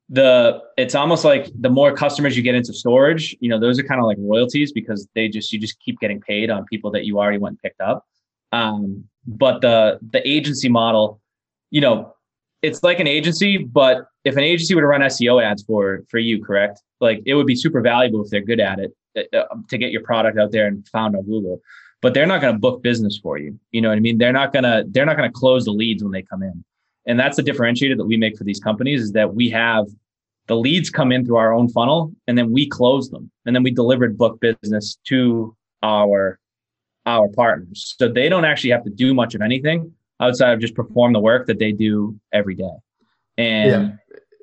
the it's almost like the more customers you get into storage, you know, those are kind of like royalties because they just you just keep getting paid on people that you already went and picked up. Um, but the the agency model, you know, it's like an agency, but if an agency were to run SEO ads for for you, correct? Like it would be super valuable if they're good at it uh, to get your product out there and found on Google but they're not going to book business for you. You know what I mean? They're not going to they're not to close the leads when they come in. And that's the differentiator that we make for these companies is that we have the leads come in through our own funnel and then we close them and then we delivered book business to our our partners. So they don't actually have to do much of anything outside of just perform the work that they do every day. And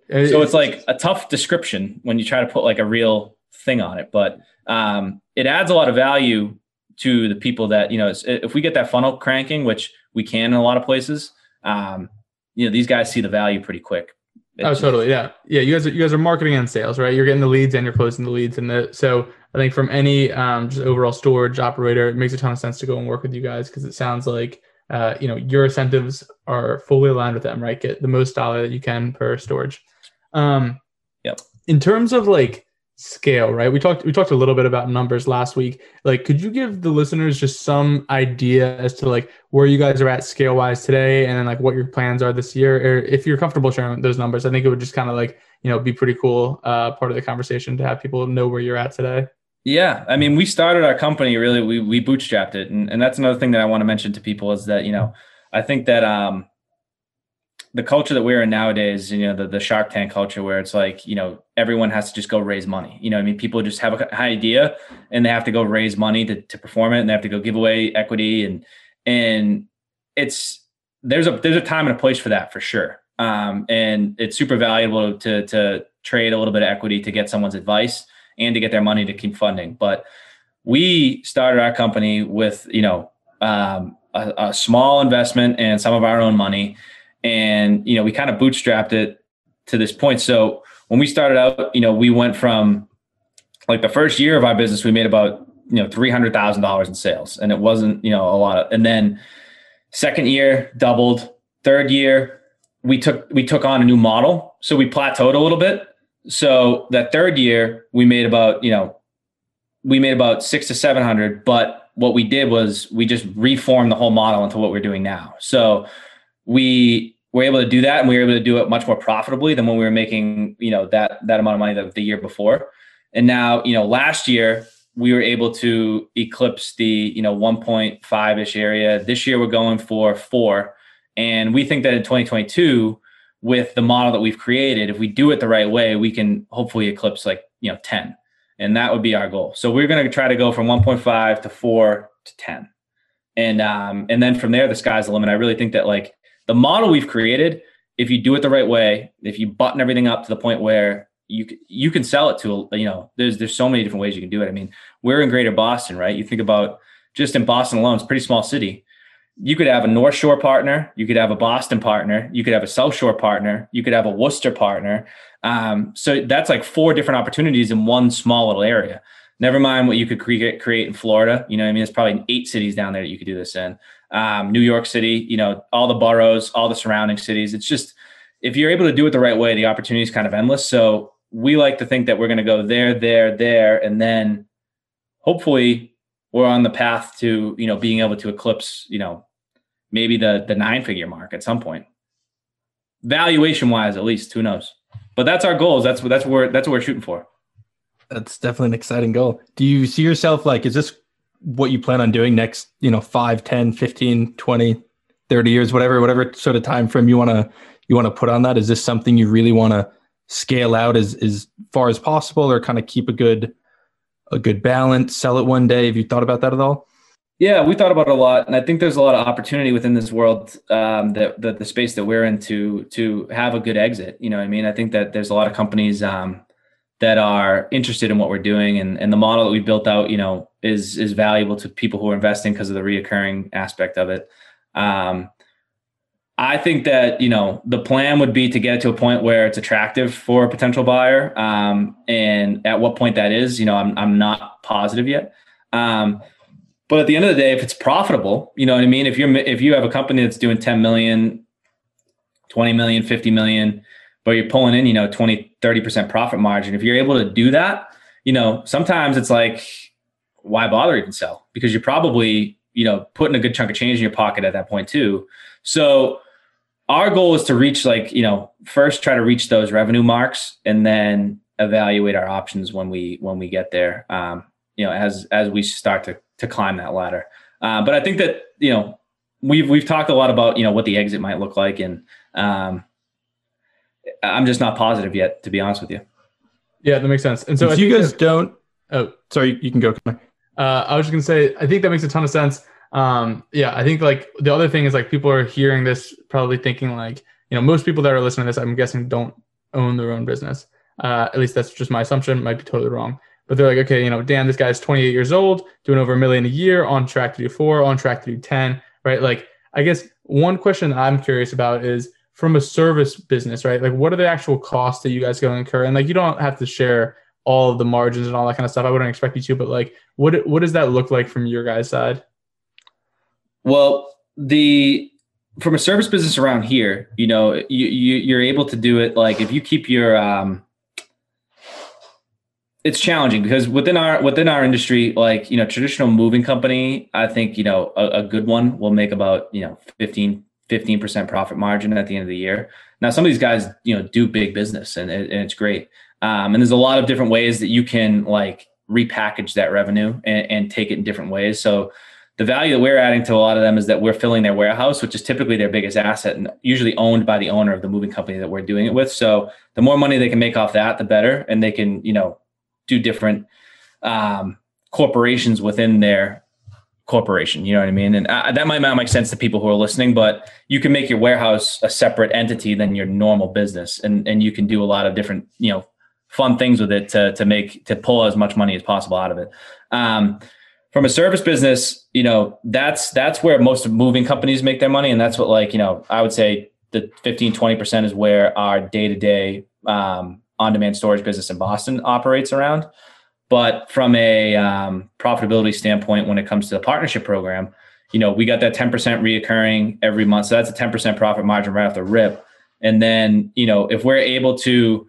yeah. so it's like a tough description when you try to put like a real thing on it, but um, it adds a lot of value to the people that you know if we get that funnel cranking which we can in a lot of places um, you know these guys see the value pretty quick. Oh totally. Yeah. Yeah you guys are, you guys are marketing and sales right? You're getting the leads and you're closing the leads and the so i think from any um, just overall storage operator it makes a ton of sense to go and work with you guys because it sounds like uh, you know your incentives are fully aligned with them right get the most dollar that you can per storage um yep in terms of like scale, right? We talked we talked a little bit about numbers last week. Like, could you give the listeners just some idea as to like where you guys are at scale wise today, and then like what your plans are this year? Or if you're comfortable sharing those numbers, I think it would just kind of like you know be pretty cool uh, part of the conversation to have people know where you're at today. Yeah, I mean, we started our company really. We we bootstrapped it, and and that's another thing that I want to mention to people is that you know I think that um the culture that we're in nowadays, you know, the, the Shark Tank culture where it's like, you know, everyone has to just go raise money. You know, I mean, people just have a idea and they have to go raise money to, to perform it and they have to go give away equity and, and it's, there's a, there's a time and a place for that for sure. Um, and it's super valuable to, to trade a little bit of equity to get someone's advice and to get their money to keep funding. But we started our company with, you know, um, a, a small investment and some of our own money. And you know we kind of bootstrapped it to this point. So when we started out you know we went from like the first year of our business we made about you know $300000 in sales. And it wasn't you know a lot of and then second year doubled. Third year we took we took on a new model. So we plateaued a little bit so that third year we made about you know we made about six to seven hundred but what we did was we just reformed the whole model into what we're doing now. So we were able to do that and we were able to do it much more profitably than when we were making you know that that amount of money the, the year before. And now you know last year we were able to eclipse the you know 1.5 ish area. This year we're going for four. And we think that in 2022 with the model that we've created if we do it the right way we can hopefully eclipse like you know 10 and that would be our goal so we're going to try to go from 1.5 to 4 to 10 and um and then from there the sky's the limit i really think that like the model we've created, if you do it the right way, if you button everything up to the point where you you can sell it to you know there's there's so many different ways you can do it. I mean, we're in Greater Boston, right? You think about just in Boston alone, it's a pretty small city. You could have a North Shore partner, you could have a Boston partner, you could have a South Shore partner, you could have a Worcester partner. Um, so that's like four different opportunities in one small little area. Never mind what you could create create in Florida. You know, I mean, there's probably eight cities down there that you could do this in um, New York City, you know, all the boroughs, all the surrounding cities. It's just if you're able to do it the right way, the opportunity is kind of endless. So we like to think that we're going to go there, there, there, and then hopefully we're on the path to you know being able to eclipse you know maybe the the nine figure mark at some point. Valuation wise, at least, who knows? But that's our goals. That's that's where that's what we're shooting for. That's definitely an exciting goal. Do you see yourself like is this what you plan on doing next, you know, 5, 10, 15, 20, 30 years, whatever whatever sort of time frame you want to you want to put on that? Is this something you really want to scale out as as far as possible or kind of keep a good a good balance, sell it one day? Have you thought about that at all? Yeah, we thought about a lot, and I think there's a lot of opportunity within this world um, that, that the space that we're in to to have a good exit. You know, I mean, I think that there's a lot of companies um, that are interested in what we're doing, and and the model that we built out, you know, is is valuable to people who are investing because of the reoccurring aspect of it. Um, I think that you know the plan would be to get it to a point where it's attractive for a potential buyer, um, and at what point that is, you know, I'm I'm not positive yet. Um, but at the end of the day, if it's profitable, you know what I mean. If you're if you have a company that's doing 10 million, 20 million, 50 million, but you're pulling in, you know, 20, 30 percent profit margin. If you're able to do that, you know, sometimes it's like, why bother even sell? Because you're probably you know putting a good chunk of change in your pocket at that point too. So our goal is to reach like you know first try to reach those revenue marks and then evaluate our options when we when we get there. Um, you know as as we start to to climb that ladder. Uh, but i think that you know we've we've talked a lot about you know what the exit might look like and um, i'm just not positive yet to be honest with you. Yeah that makes sense. And so if you guys that, don't oh sorry you can go uh, i was just gonna say i think that makes a ton of sense um, yeah, I think like the other thing is like people are hearing this probably thinking like, you know, most people that are listening to this, I'm guessing don't own their own business. Uh, at least that's just my assumption. Might be totally wrong. But they're like, okay, you know, Dan, this guy's 28 years old, doing over a million a year, on track to do four, on track to do 10, right? Like, I guess one question I'm curious about is from a service business, right? Like, what are the actual costs that you guys go incur? And like, you don't have to share all of the margins and all that kind of stuff. I wouldn't expect you to, but like, what what does that look like from your guys' side? Well, the from a service business around here, you know, you, you you're able to do it like if you keep your um it's challenging because within our within our industry, like you know, traditional moving company, I think you know a, a good one will make about you know 15 percent profit margin at the end of the year. Now, some of these guys you know do big business and, and it's great. Um, and there's a lot of different ways that you can like repackage that revenue and, and take it in different ways. So the value that we're adding to a lot of them is that we're filling their warehouse, which is typically their biggest asset and usually owned by the owner of the moving company that we're doing it with. So the more money they can make off that, the better. And they can, you know, do different um, corporations within their corporation. You know what I mean? And uh, that might not make sense to people who are listening, but you can make your warehouse a separate entity than your normal business. And, and you can do a lot of different, you know, fun things with it to, to make, to pull as much money as possible out of it. Um, from a service business, you know, that's that's where most moving companies make their money. And that's what like, you know, I would say the 15, 20% is where our day-to-day um, on-demand storage business in Boston operates around. But from a um, profitability standpoint, when it comes to the partnership program, you know, we got that 10% reoccurring every month. So that's a 10% profit margin right off the rip. And then, you know, if we're able to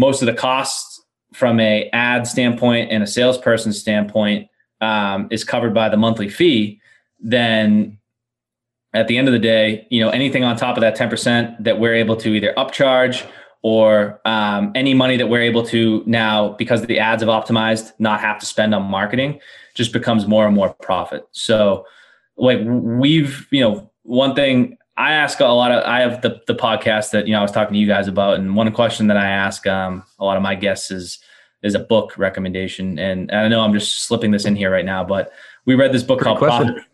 most of the costs from a ad standpoint and a salesperson standpoint um, is covered by the monthly fee, then at the end of the day, you know, anything on top of that 10% that we're able to either upcharge or um, any money that we're able to now, because the ads have optimized, not have to spend on marketing, just becomes more and more profit. So, like we've, you know, one thing I ask a lot of, I have the the podcast that you know I was talking to you guys about, and one question that I ask um, a lot of my guests is, is a book recommendation. And, I know I'm just slipping this in here right now, but we read this book called question. Profit.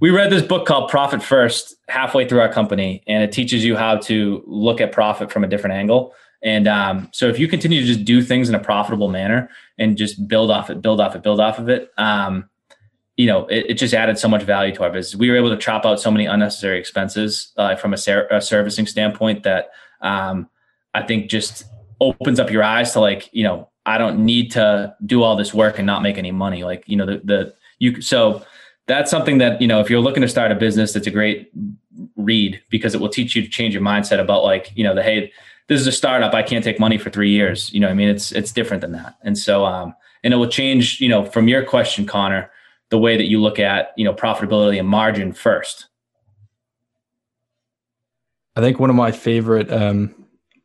We read this book called Profit First halfway through our company, and it teaches you how to look at profit from a different angle. And um, so, if you continue to just do things in a profitable manner and just build off it, build off it, build off of it, um, you know, it, it, just added so much value to our business. We were able to chop out so many unnecessary expenses uh, from a, ser- a, servicing standpoint that um, I think just opens up your eyes to like, you know, I don't need to do all this work and not make any money. Like, you know, the, the, you, so that's something that, you know, if you're looking to start a business, it's a great read because it will teach you to change your mindset about like, you know, the, Hey, this is a startup. I can't take money for three years. You know, I mean, it's, it's different than that. And so, um, and it will change, you know, from your question, Connor, the way that you look at, you know, profitability and margin first. I think one of my favorite um,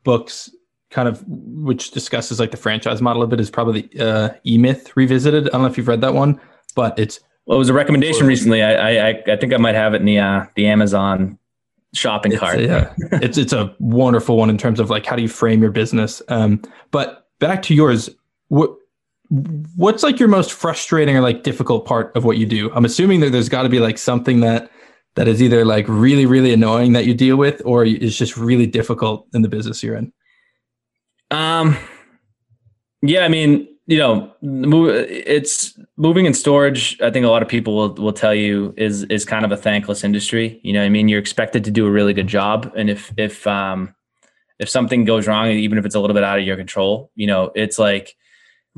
books, kind of which discusses like the franchise model a bit, is probably uh, E Myth Revisited. I don't know if you've read that one, but it's well, it was a recommendation recently. I, I I think I might have it in the uh, the Amazon shopping it's, cart. Yeah, it's it's a wonderful one in terms of like how do you frame your business. Um, but back to yours, what what's like your most frustrating or like difficult part of what you do? I'm assuming that there's got to be like something that that is either like really really annoying that you deal with or is just really difficult in the business you're in. Um, yeah, I mean, you know, it's moving in storage. I think a lot of people will, will tell you is is kind of a thankless industry. You know, I mean, you're expected to do a really good job, and if if um if something goes wrong, even if it's a little bit out of your control, you know, it's like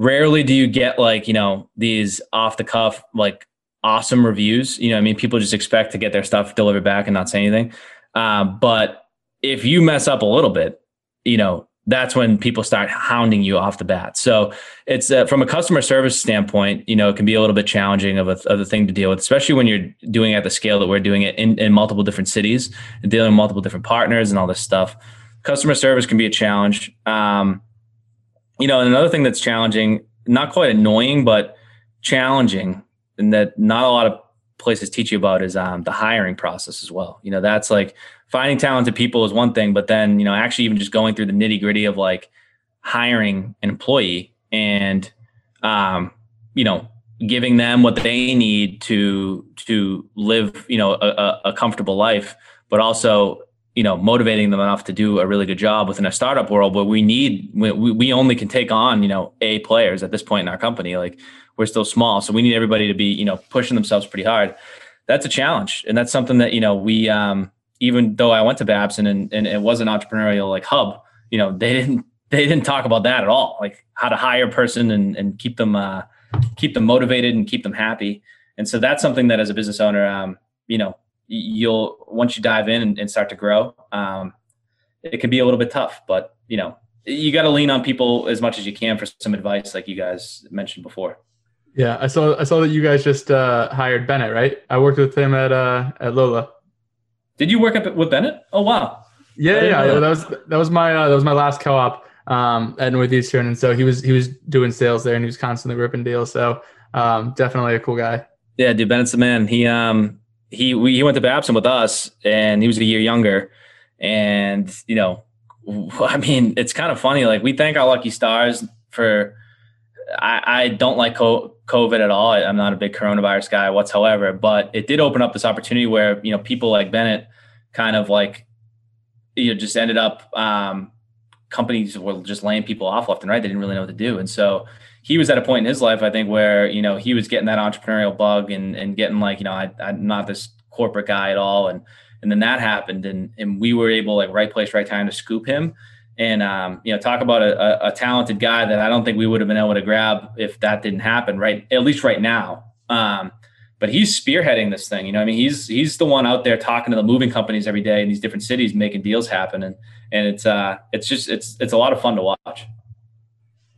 rarely do you get like you know these off the cuff like awesome reviews. You know, I mean, people just expect to get their stuff delivered back and not say anything. Um, but if you mess up a little bit, you know, that's when people start hounding you off the bat. So it's uh, from a customer service standpoint, you know, it can be a little bit challenging of a, of a thing to deal with, especially when you're doing at the scale that we're doing it in, in multiple different cities dealing with multiple different partners and all this stuff. Customer service can be a challenge. Um, you know, and another thing that's challenging, not quite annoying, but challenging, and that not a lot of places teach you about is um, the hiring process as well. You know, that's like finding talented people is one thing, but then, you know, actually even just going through the nitty gritty of like hiring an employee and, um, you know, giving them what they need to, to live, you know, a, a comfortable life, but also you know motivating them enough to do a really good job within a startup world where we need we, we only can take on you know a players at this point in our company. Like we're still small so we need everybody to be you know pushing themselves pretty hard. That's a challenge and that's something that you know we um even though i went to babson and, and it was an entrepreneurial like hub you know they didn't they didn't talk about that at all. Like how to hire a person and, and keep them uh keep them motivated and keep them happy. And so that's something that as a business owner um you know you'll once you dive in and, and start to grow, um, it can be a little bit tough. But you know, you got to lean on people as much as you can for some advice, like you guys mentioned before. Yeah, I saw I saw that you guys just uh, hired Bennett, right? I worked with him at uh, at Lola. Did you work up with Bennett? Oh wow. Yeah, yeah, that. that. was that was my uh, that was my last co-op um, at Northeastern, and so he was he was doing sales there, and he was constantly ripping deals. So um, definitely a cool guy. Yeah, dude, Bennett's the man. He um he we, he went to Babson with us, and he was a year younger. And you know, I mean, it's kind of funny. Like we thank our lucky stars for. I, I don't like COVID at all. I'm not a big coronavirus guy whatsoever, but it did open up this opportunity where you know people like Bennett kind of like you know just ended up um, companies were just laying people off left and right. They didn't really know what to do, and so he was at a point in his life, I think, where you know he was getting that entrepreneurial bug and and getting like, you know, I, I'm not this corporate guy at all, and and then that happened, and and we were able like right place, right time to scoop him, and um, you know, talk about a, a, talented guy that I don't think we would have been able to grab if that didn't happen, right? At least right now. Um, but he's spearheading this thing. You know, I mean, he's he's the one out there talking to the moving companies every day in these different cities, making deals happen, and and it's uh it's just it's it's a lot of fun to watch.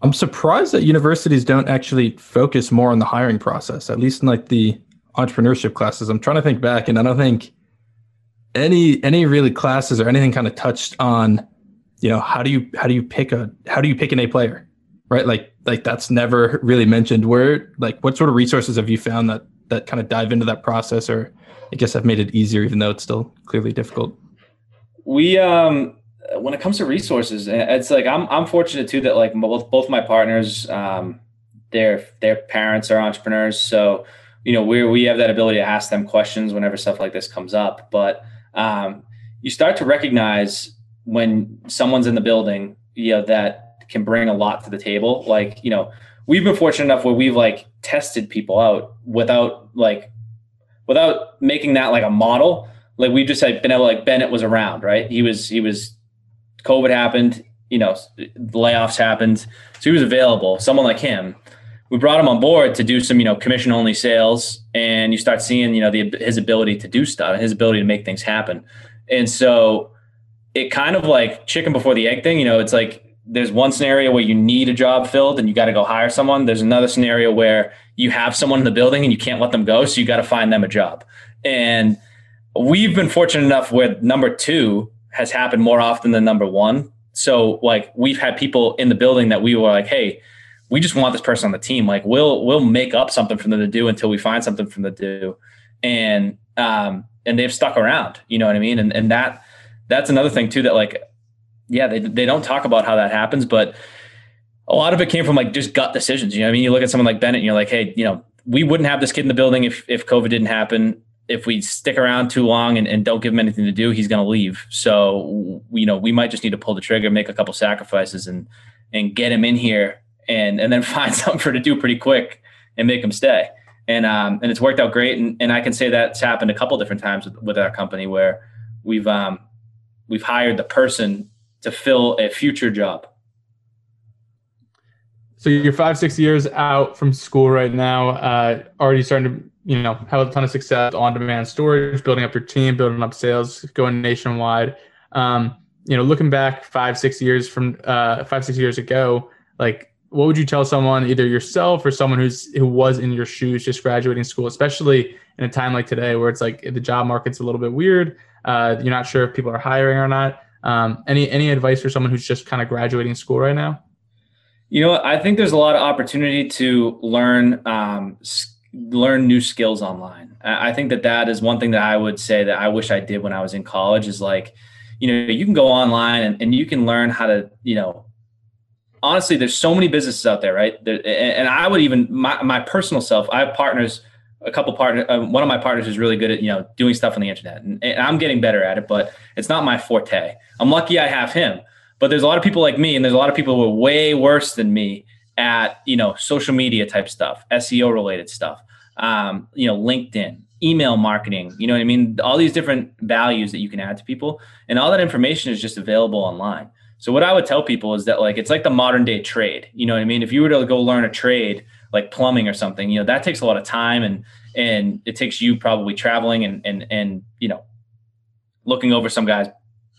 I'm surprised that universities don't actually focus more on the hiring process, at least in like the entrepreneurship classes. I'm trying to think back, and I don't think any any really classes or anything kind of touched on, you know, how do you how do you pick a how do you pick an A player, right? Like like that's never really mentioned. Where like what sort of resources have you found that that kind of dive into that process, or I guess I've made it easier, even though it's still clearly difficult. We um when it comes to resources, it's like I'm I'm fortunate too that like both both my partners, um, their their parents are entrepreneurs, so you know we we have that ability to ask them questions whenever stuff like this comes up. But um, you start to recognize when someone's in the building, you know that can bring a lot to the table. Like you know we've been fortunate enough where we've like tested people out without like without making that like a model like we just had been able like Bennett was around, right? He was he was COVID happened, you know, layoffs happened. So he was available. Someone like him, we brought him on board to do some, you know, commission only sales, and you start seeing, you know, the, his ability to do stuff, his ability to make things happen. And so it kind of like chicken before the egg thing. You know, it's like there's one scenario where you need a job filled and you got to go hire someone. There's another scenario where you have someone in the building and you can't let them go, so you got to find them a job. And we've been fortunate enough with number two has happened more often than number one. So like we've had people in the building that we were like, hey, we just want this person on the team. Like we'll we'll make up something for them to do until we find something for them to do, and um and they've stuck around. You know what I mean? And and that that's another thing too that like yeah they they don't talk about how that happens, but a lot of it came from like just gut decisions. You know, I mean, you look at someone like Bennett, and you're like, hey, you know, we wouldn't have this kid in the building if if COVID didn't happen. If we stick around too long and, and don't give him anything to do, he's going to leave. So you know, we might just need to pull the trigger, make a couple sacrifices, and and get him in here, and and then find something for to do pretty quick and make him stay. And um and it's worked out great. And and I can say that's happened a couple different times with, with our company where we've um we've hired the person to fill a future job so you're five, six years out from school right now, uh, already starting to, you know, have a ton of success on demand storage, building up your team, building up sales, going nationwide. Um, you know, looking back five, six years from uh, five, six years ago, like what would you tell someone, either yourself or someone who's who was in your shoes just graduating school, especially in a time like today where it's like the job market's a little bit weird. Uh, you're not sure if people are hiring or not. Um, any any advice for someone who's just kind of graduating school right now? You know, I think there's a lot of opportunity to learn um, learn new skills online. I think that that is one thing that I would say that I wish I did when I was in college is like, you know, you can go online and, and you can learn how to, you know, honestly, there's so many businesses out there, right? There, and I would even my, my personal self, I have partners, a couple partners, uh, one of my partners is really good at, you know, doing stuff on the internet and, and I'm getting better at it, but it's not my forte. I'm lucky I have him but there's a lot of people like me, and there's a lot of people who are way worse than me at you know social media type stuff, SEO related stuff, um, you know, LinkedIn, email marketing. You know what I mean? All these different values that you can add to people, and all that information is just available online. So what I would tell people is that like it's like the modern day trade. You know what I mean? If you were to go learn a trade like plumbing or something, you know that takes a lot of time and and it takes you probably traveling and and and you know looking over some guy's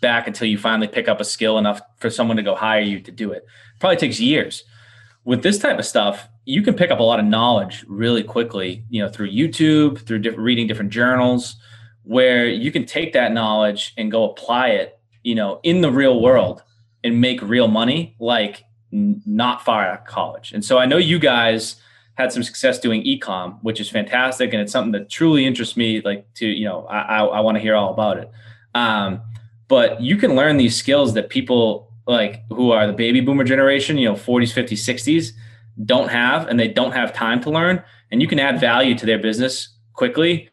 back until you finally pick up a skill enough for someone to go hire you to do it. Probably takes years. With this type of stuff, you can pick up a lot of knowledge really quickly, you know, through YouTube, through reading different journals, where you can take that knowledge and go apply it, you know, in the real world and make real money, like not far out of college. And so I know you guys had some success doing ecom, which is fantastic, and it's something that truly interests me. Like to, you know, I I, I want to hear all about it. Um, but you can learn these skills that people like who are the baby boomer generation, you know, 40s, 50s, 60s don't have and they don't have time to learn and you can add value to their business quickly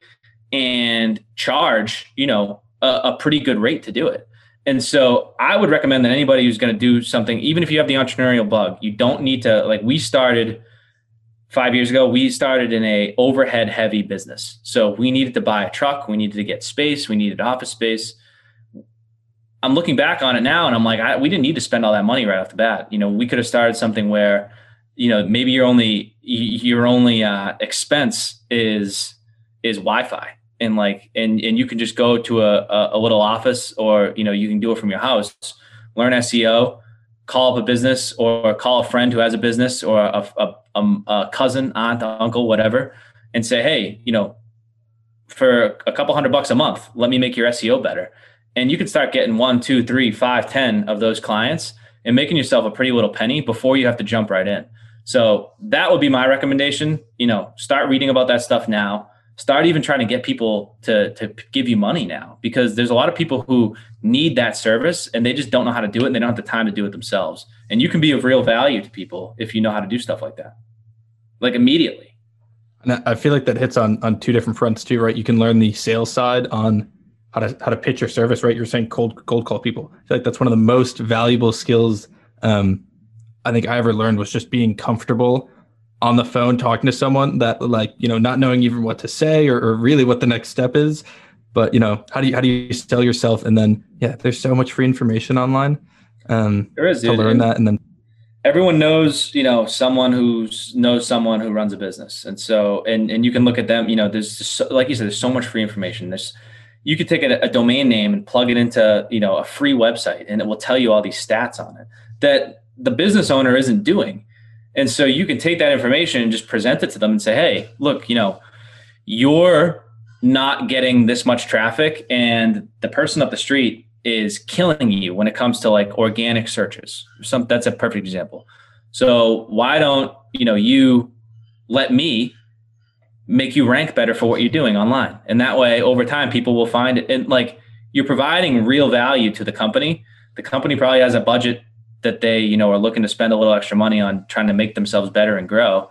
and charge, you know, a, a pretty good rate to do it. And so I would recommend that anybody who's going to do something, even if you have the entrepreneurial bug, you don't need to like we started five years ago, we started in a overhead heavy business. So we needed to buy a truck, we needed to get space, we needed office space. I'm looking back on it now and I'm like, I, we didn't need to spend all that money right off the bat. You know, we could have started something where, you know, maybe your only your only uh, expense is is Wi-Fi, and like, and and you can just go to a, a little office, or you know, you can do it from your house. Learn SEO, call up a business, or call a friend who has a business, or a, a, a, a cousin, aunt, uncle, whatever, and say, hey, you know, for a couple hundred bucks a month, let me make your SEO better and you can start getting one, two, three, five, ten of those clients and making yourself a pretty little penny before you have to jump right in. So that would be my recommendation. You know, start reading about that stuff now. Start even trying to get people to to give you money now because there's a lot of people who need that service and they just don't know how to do it and they don't have the time to do it themselves. And you can be of real value to people if you know how to do stuff like that. Like immediately. And I feel like that hits on on two different fronts too, right? You can learn the sales side on how to how to pitch your service, right? You're saying cold cold call people. I feel like that's one of the most valuable skills um, I think I ever learned was just being comfortable on the phone talking to someone that like you know not knowing even what to say or, or really what the next step is. But you know how do you how do you sell yourself? And then yeah, there's so much free information online. Um, there is to learn that, and then everyone knows you know someone who knows someone who runs a business and so and and you can look at them you know there's just, like you said there's so much free information there's you could take a, a, domain name and plug it into you know a free website and it will tell you all these stats on it that the business owner isn't doing and so you can take that information and just present it to them and say hey look you know you're not getting this much traffic and the person up the street is killing you when it comes to like organic searches. Some that's a perfect example. So why don't you know you let me make you rank better for what you're doing online, and that way over time people will find it. And like you're providing real value to the company. The company probably has a budget that they you know are looking to spend a little extra money on trying to make themselves better and grow.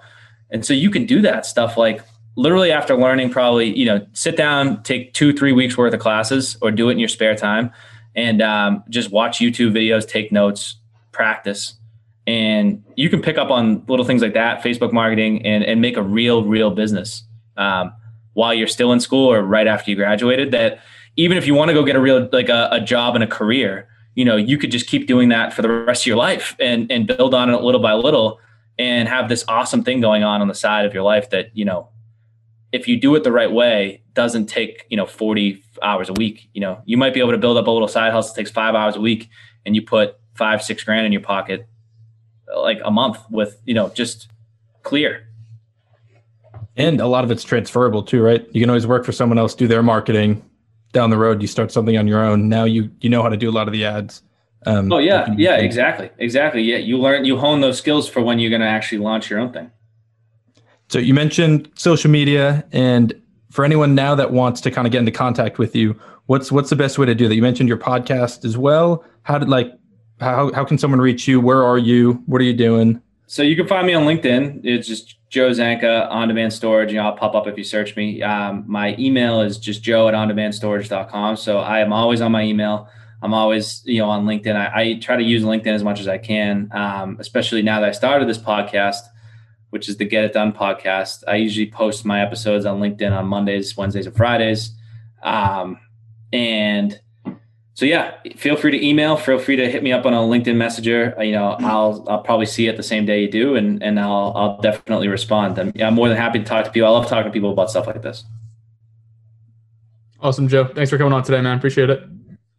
And so you can do that stuff like literally after learning probably you know sit down take two three weeks worth of classes or do it in your spare time and um, just watch youtube videos take notes practice and you can pick up on little things like that facebook marketing and, and make a real real business um, while you're still in school or right after you graduated that even if you want to go get a real like a, a job and a career you know you could just keep doing that for the rest of your life and and build on it little by little and have this awesome thing going on on the side of your life that you know if you do it the right way, doesn't take, you know, 40 hours a week. You know, you might be able to build up a little side hustle, takes five hours a week, and you put five, six grand in your pocket like a month with, you know, just clear. And a lot of it's transferable too, right? You can always work for someone else, do their marketing. Down the road, you start something on your own. Now you you know how to do a lot of the ads. Um, oh yeah, yeah, exactly, exactly. Yeah, you learn, you hone those skills for when you're going to actually launch your own thing. So you mentioned social media, and for anyone now that wants to kind of get into contact with you, what's what's the best way to do that? You mentioned your podcast as well. How did like how how can someone reach you? Where are you? What are you doing? So you can find me on LinkedIn. It's just Joe Zanca on demand storage. You know, I'll pop up if you search me. Um, my email is just joe at ondemandstorage.com. So I am always on my email. I'm always, you know, on LinkedIn. I, I try to use LinkedIn as much as I can, um, especially now that I started this podcast which is the Get It Done podcast. I usually post my episodes on LinkedIn on Mondays, Wednesdays, and Fridays. Um, and so yeah, feel free to email. Feel free to hit me up on a LinkedIn Messenger. Uh, you know, I'll I'll probably see it the same day you do, and and I'll I'll definitely respond. I'm, I'm more than happy to talk to people. I love talking to people about stuff like this. Awesome, Joe. Thanks for coming on today, man. Appreciate it.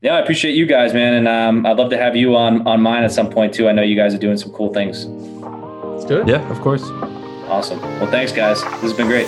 Yeah, I appreciate you guys, man, and um, I'd love to have you on on mine at some point too. I know you guys are doing some cool things. Let's do it. Yeah, of course. Awesome. Well, thanks, guys. This has been great.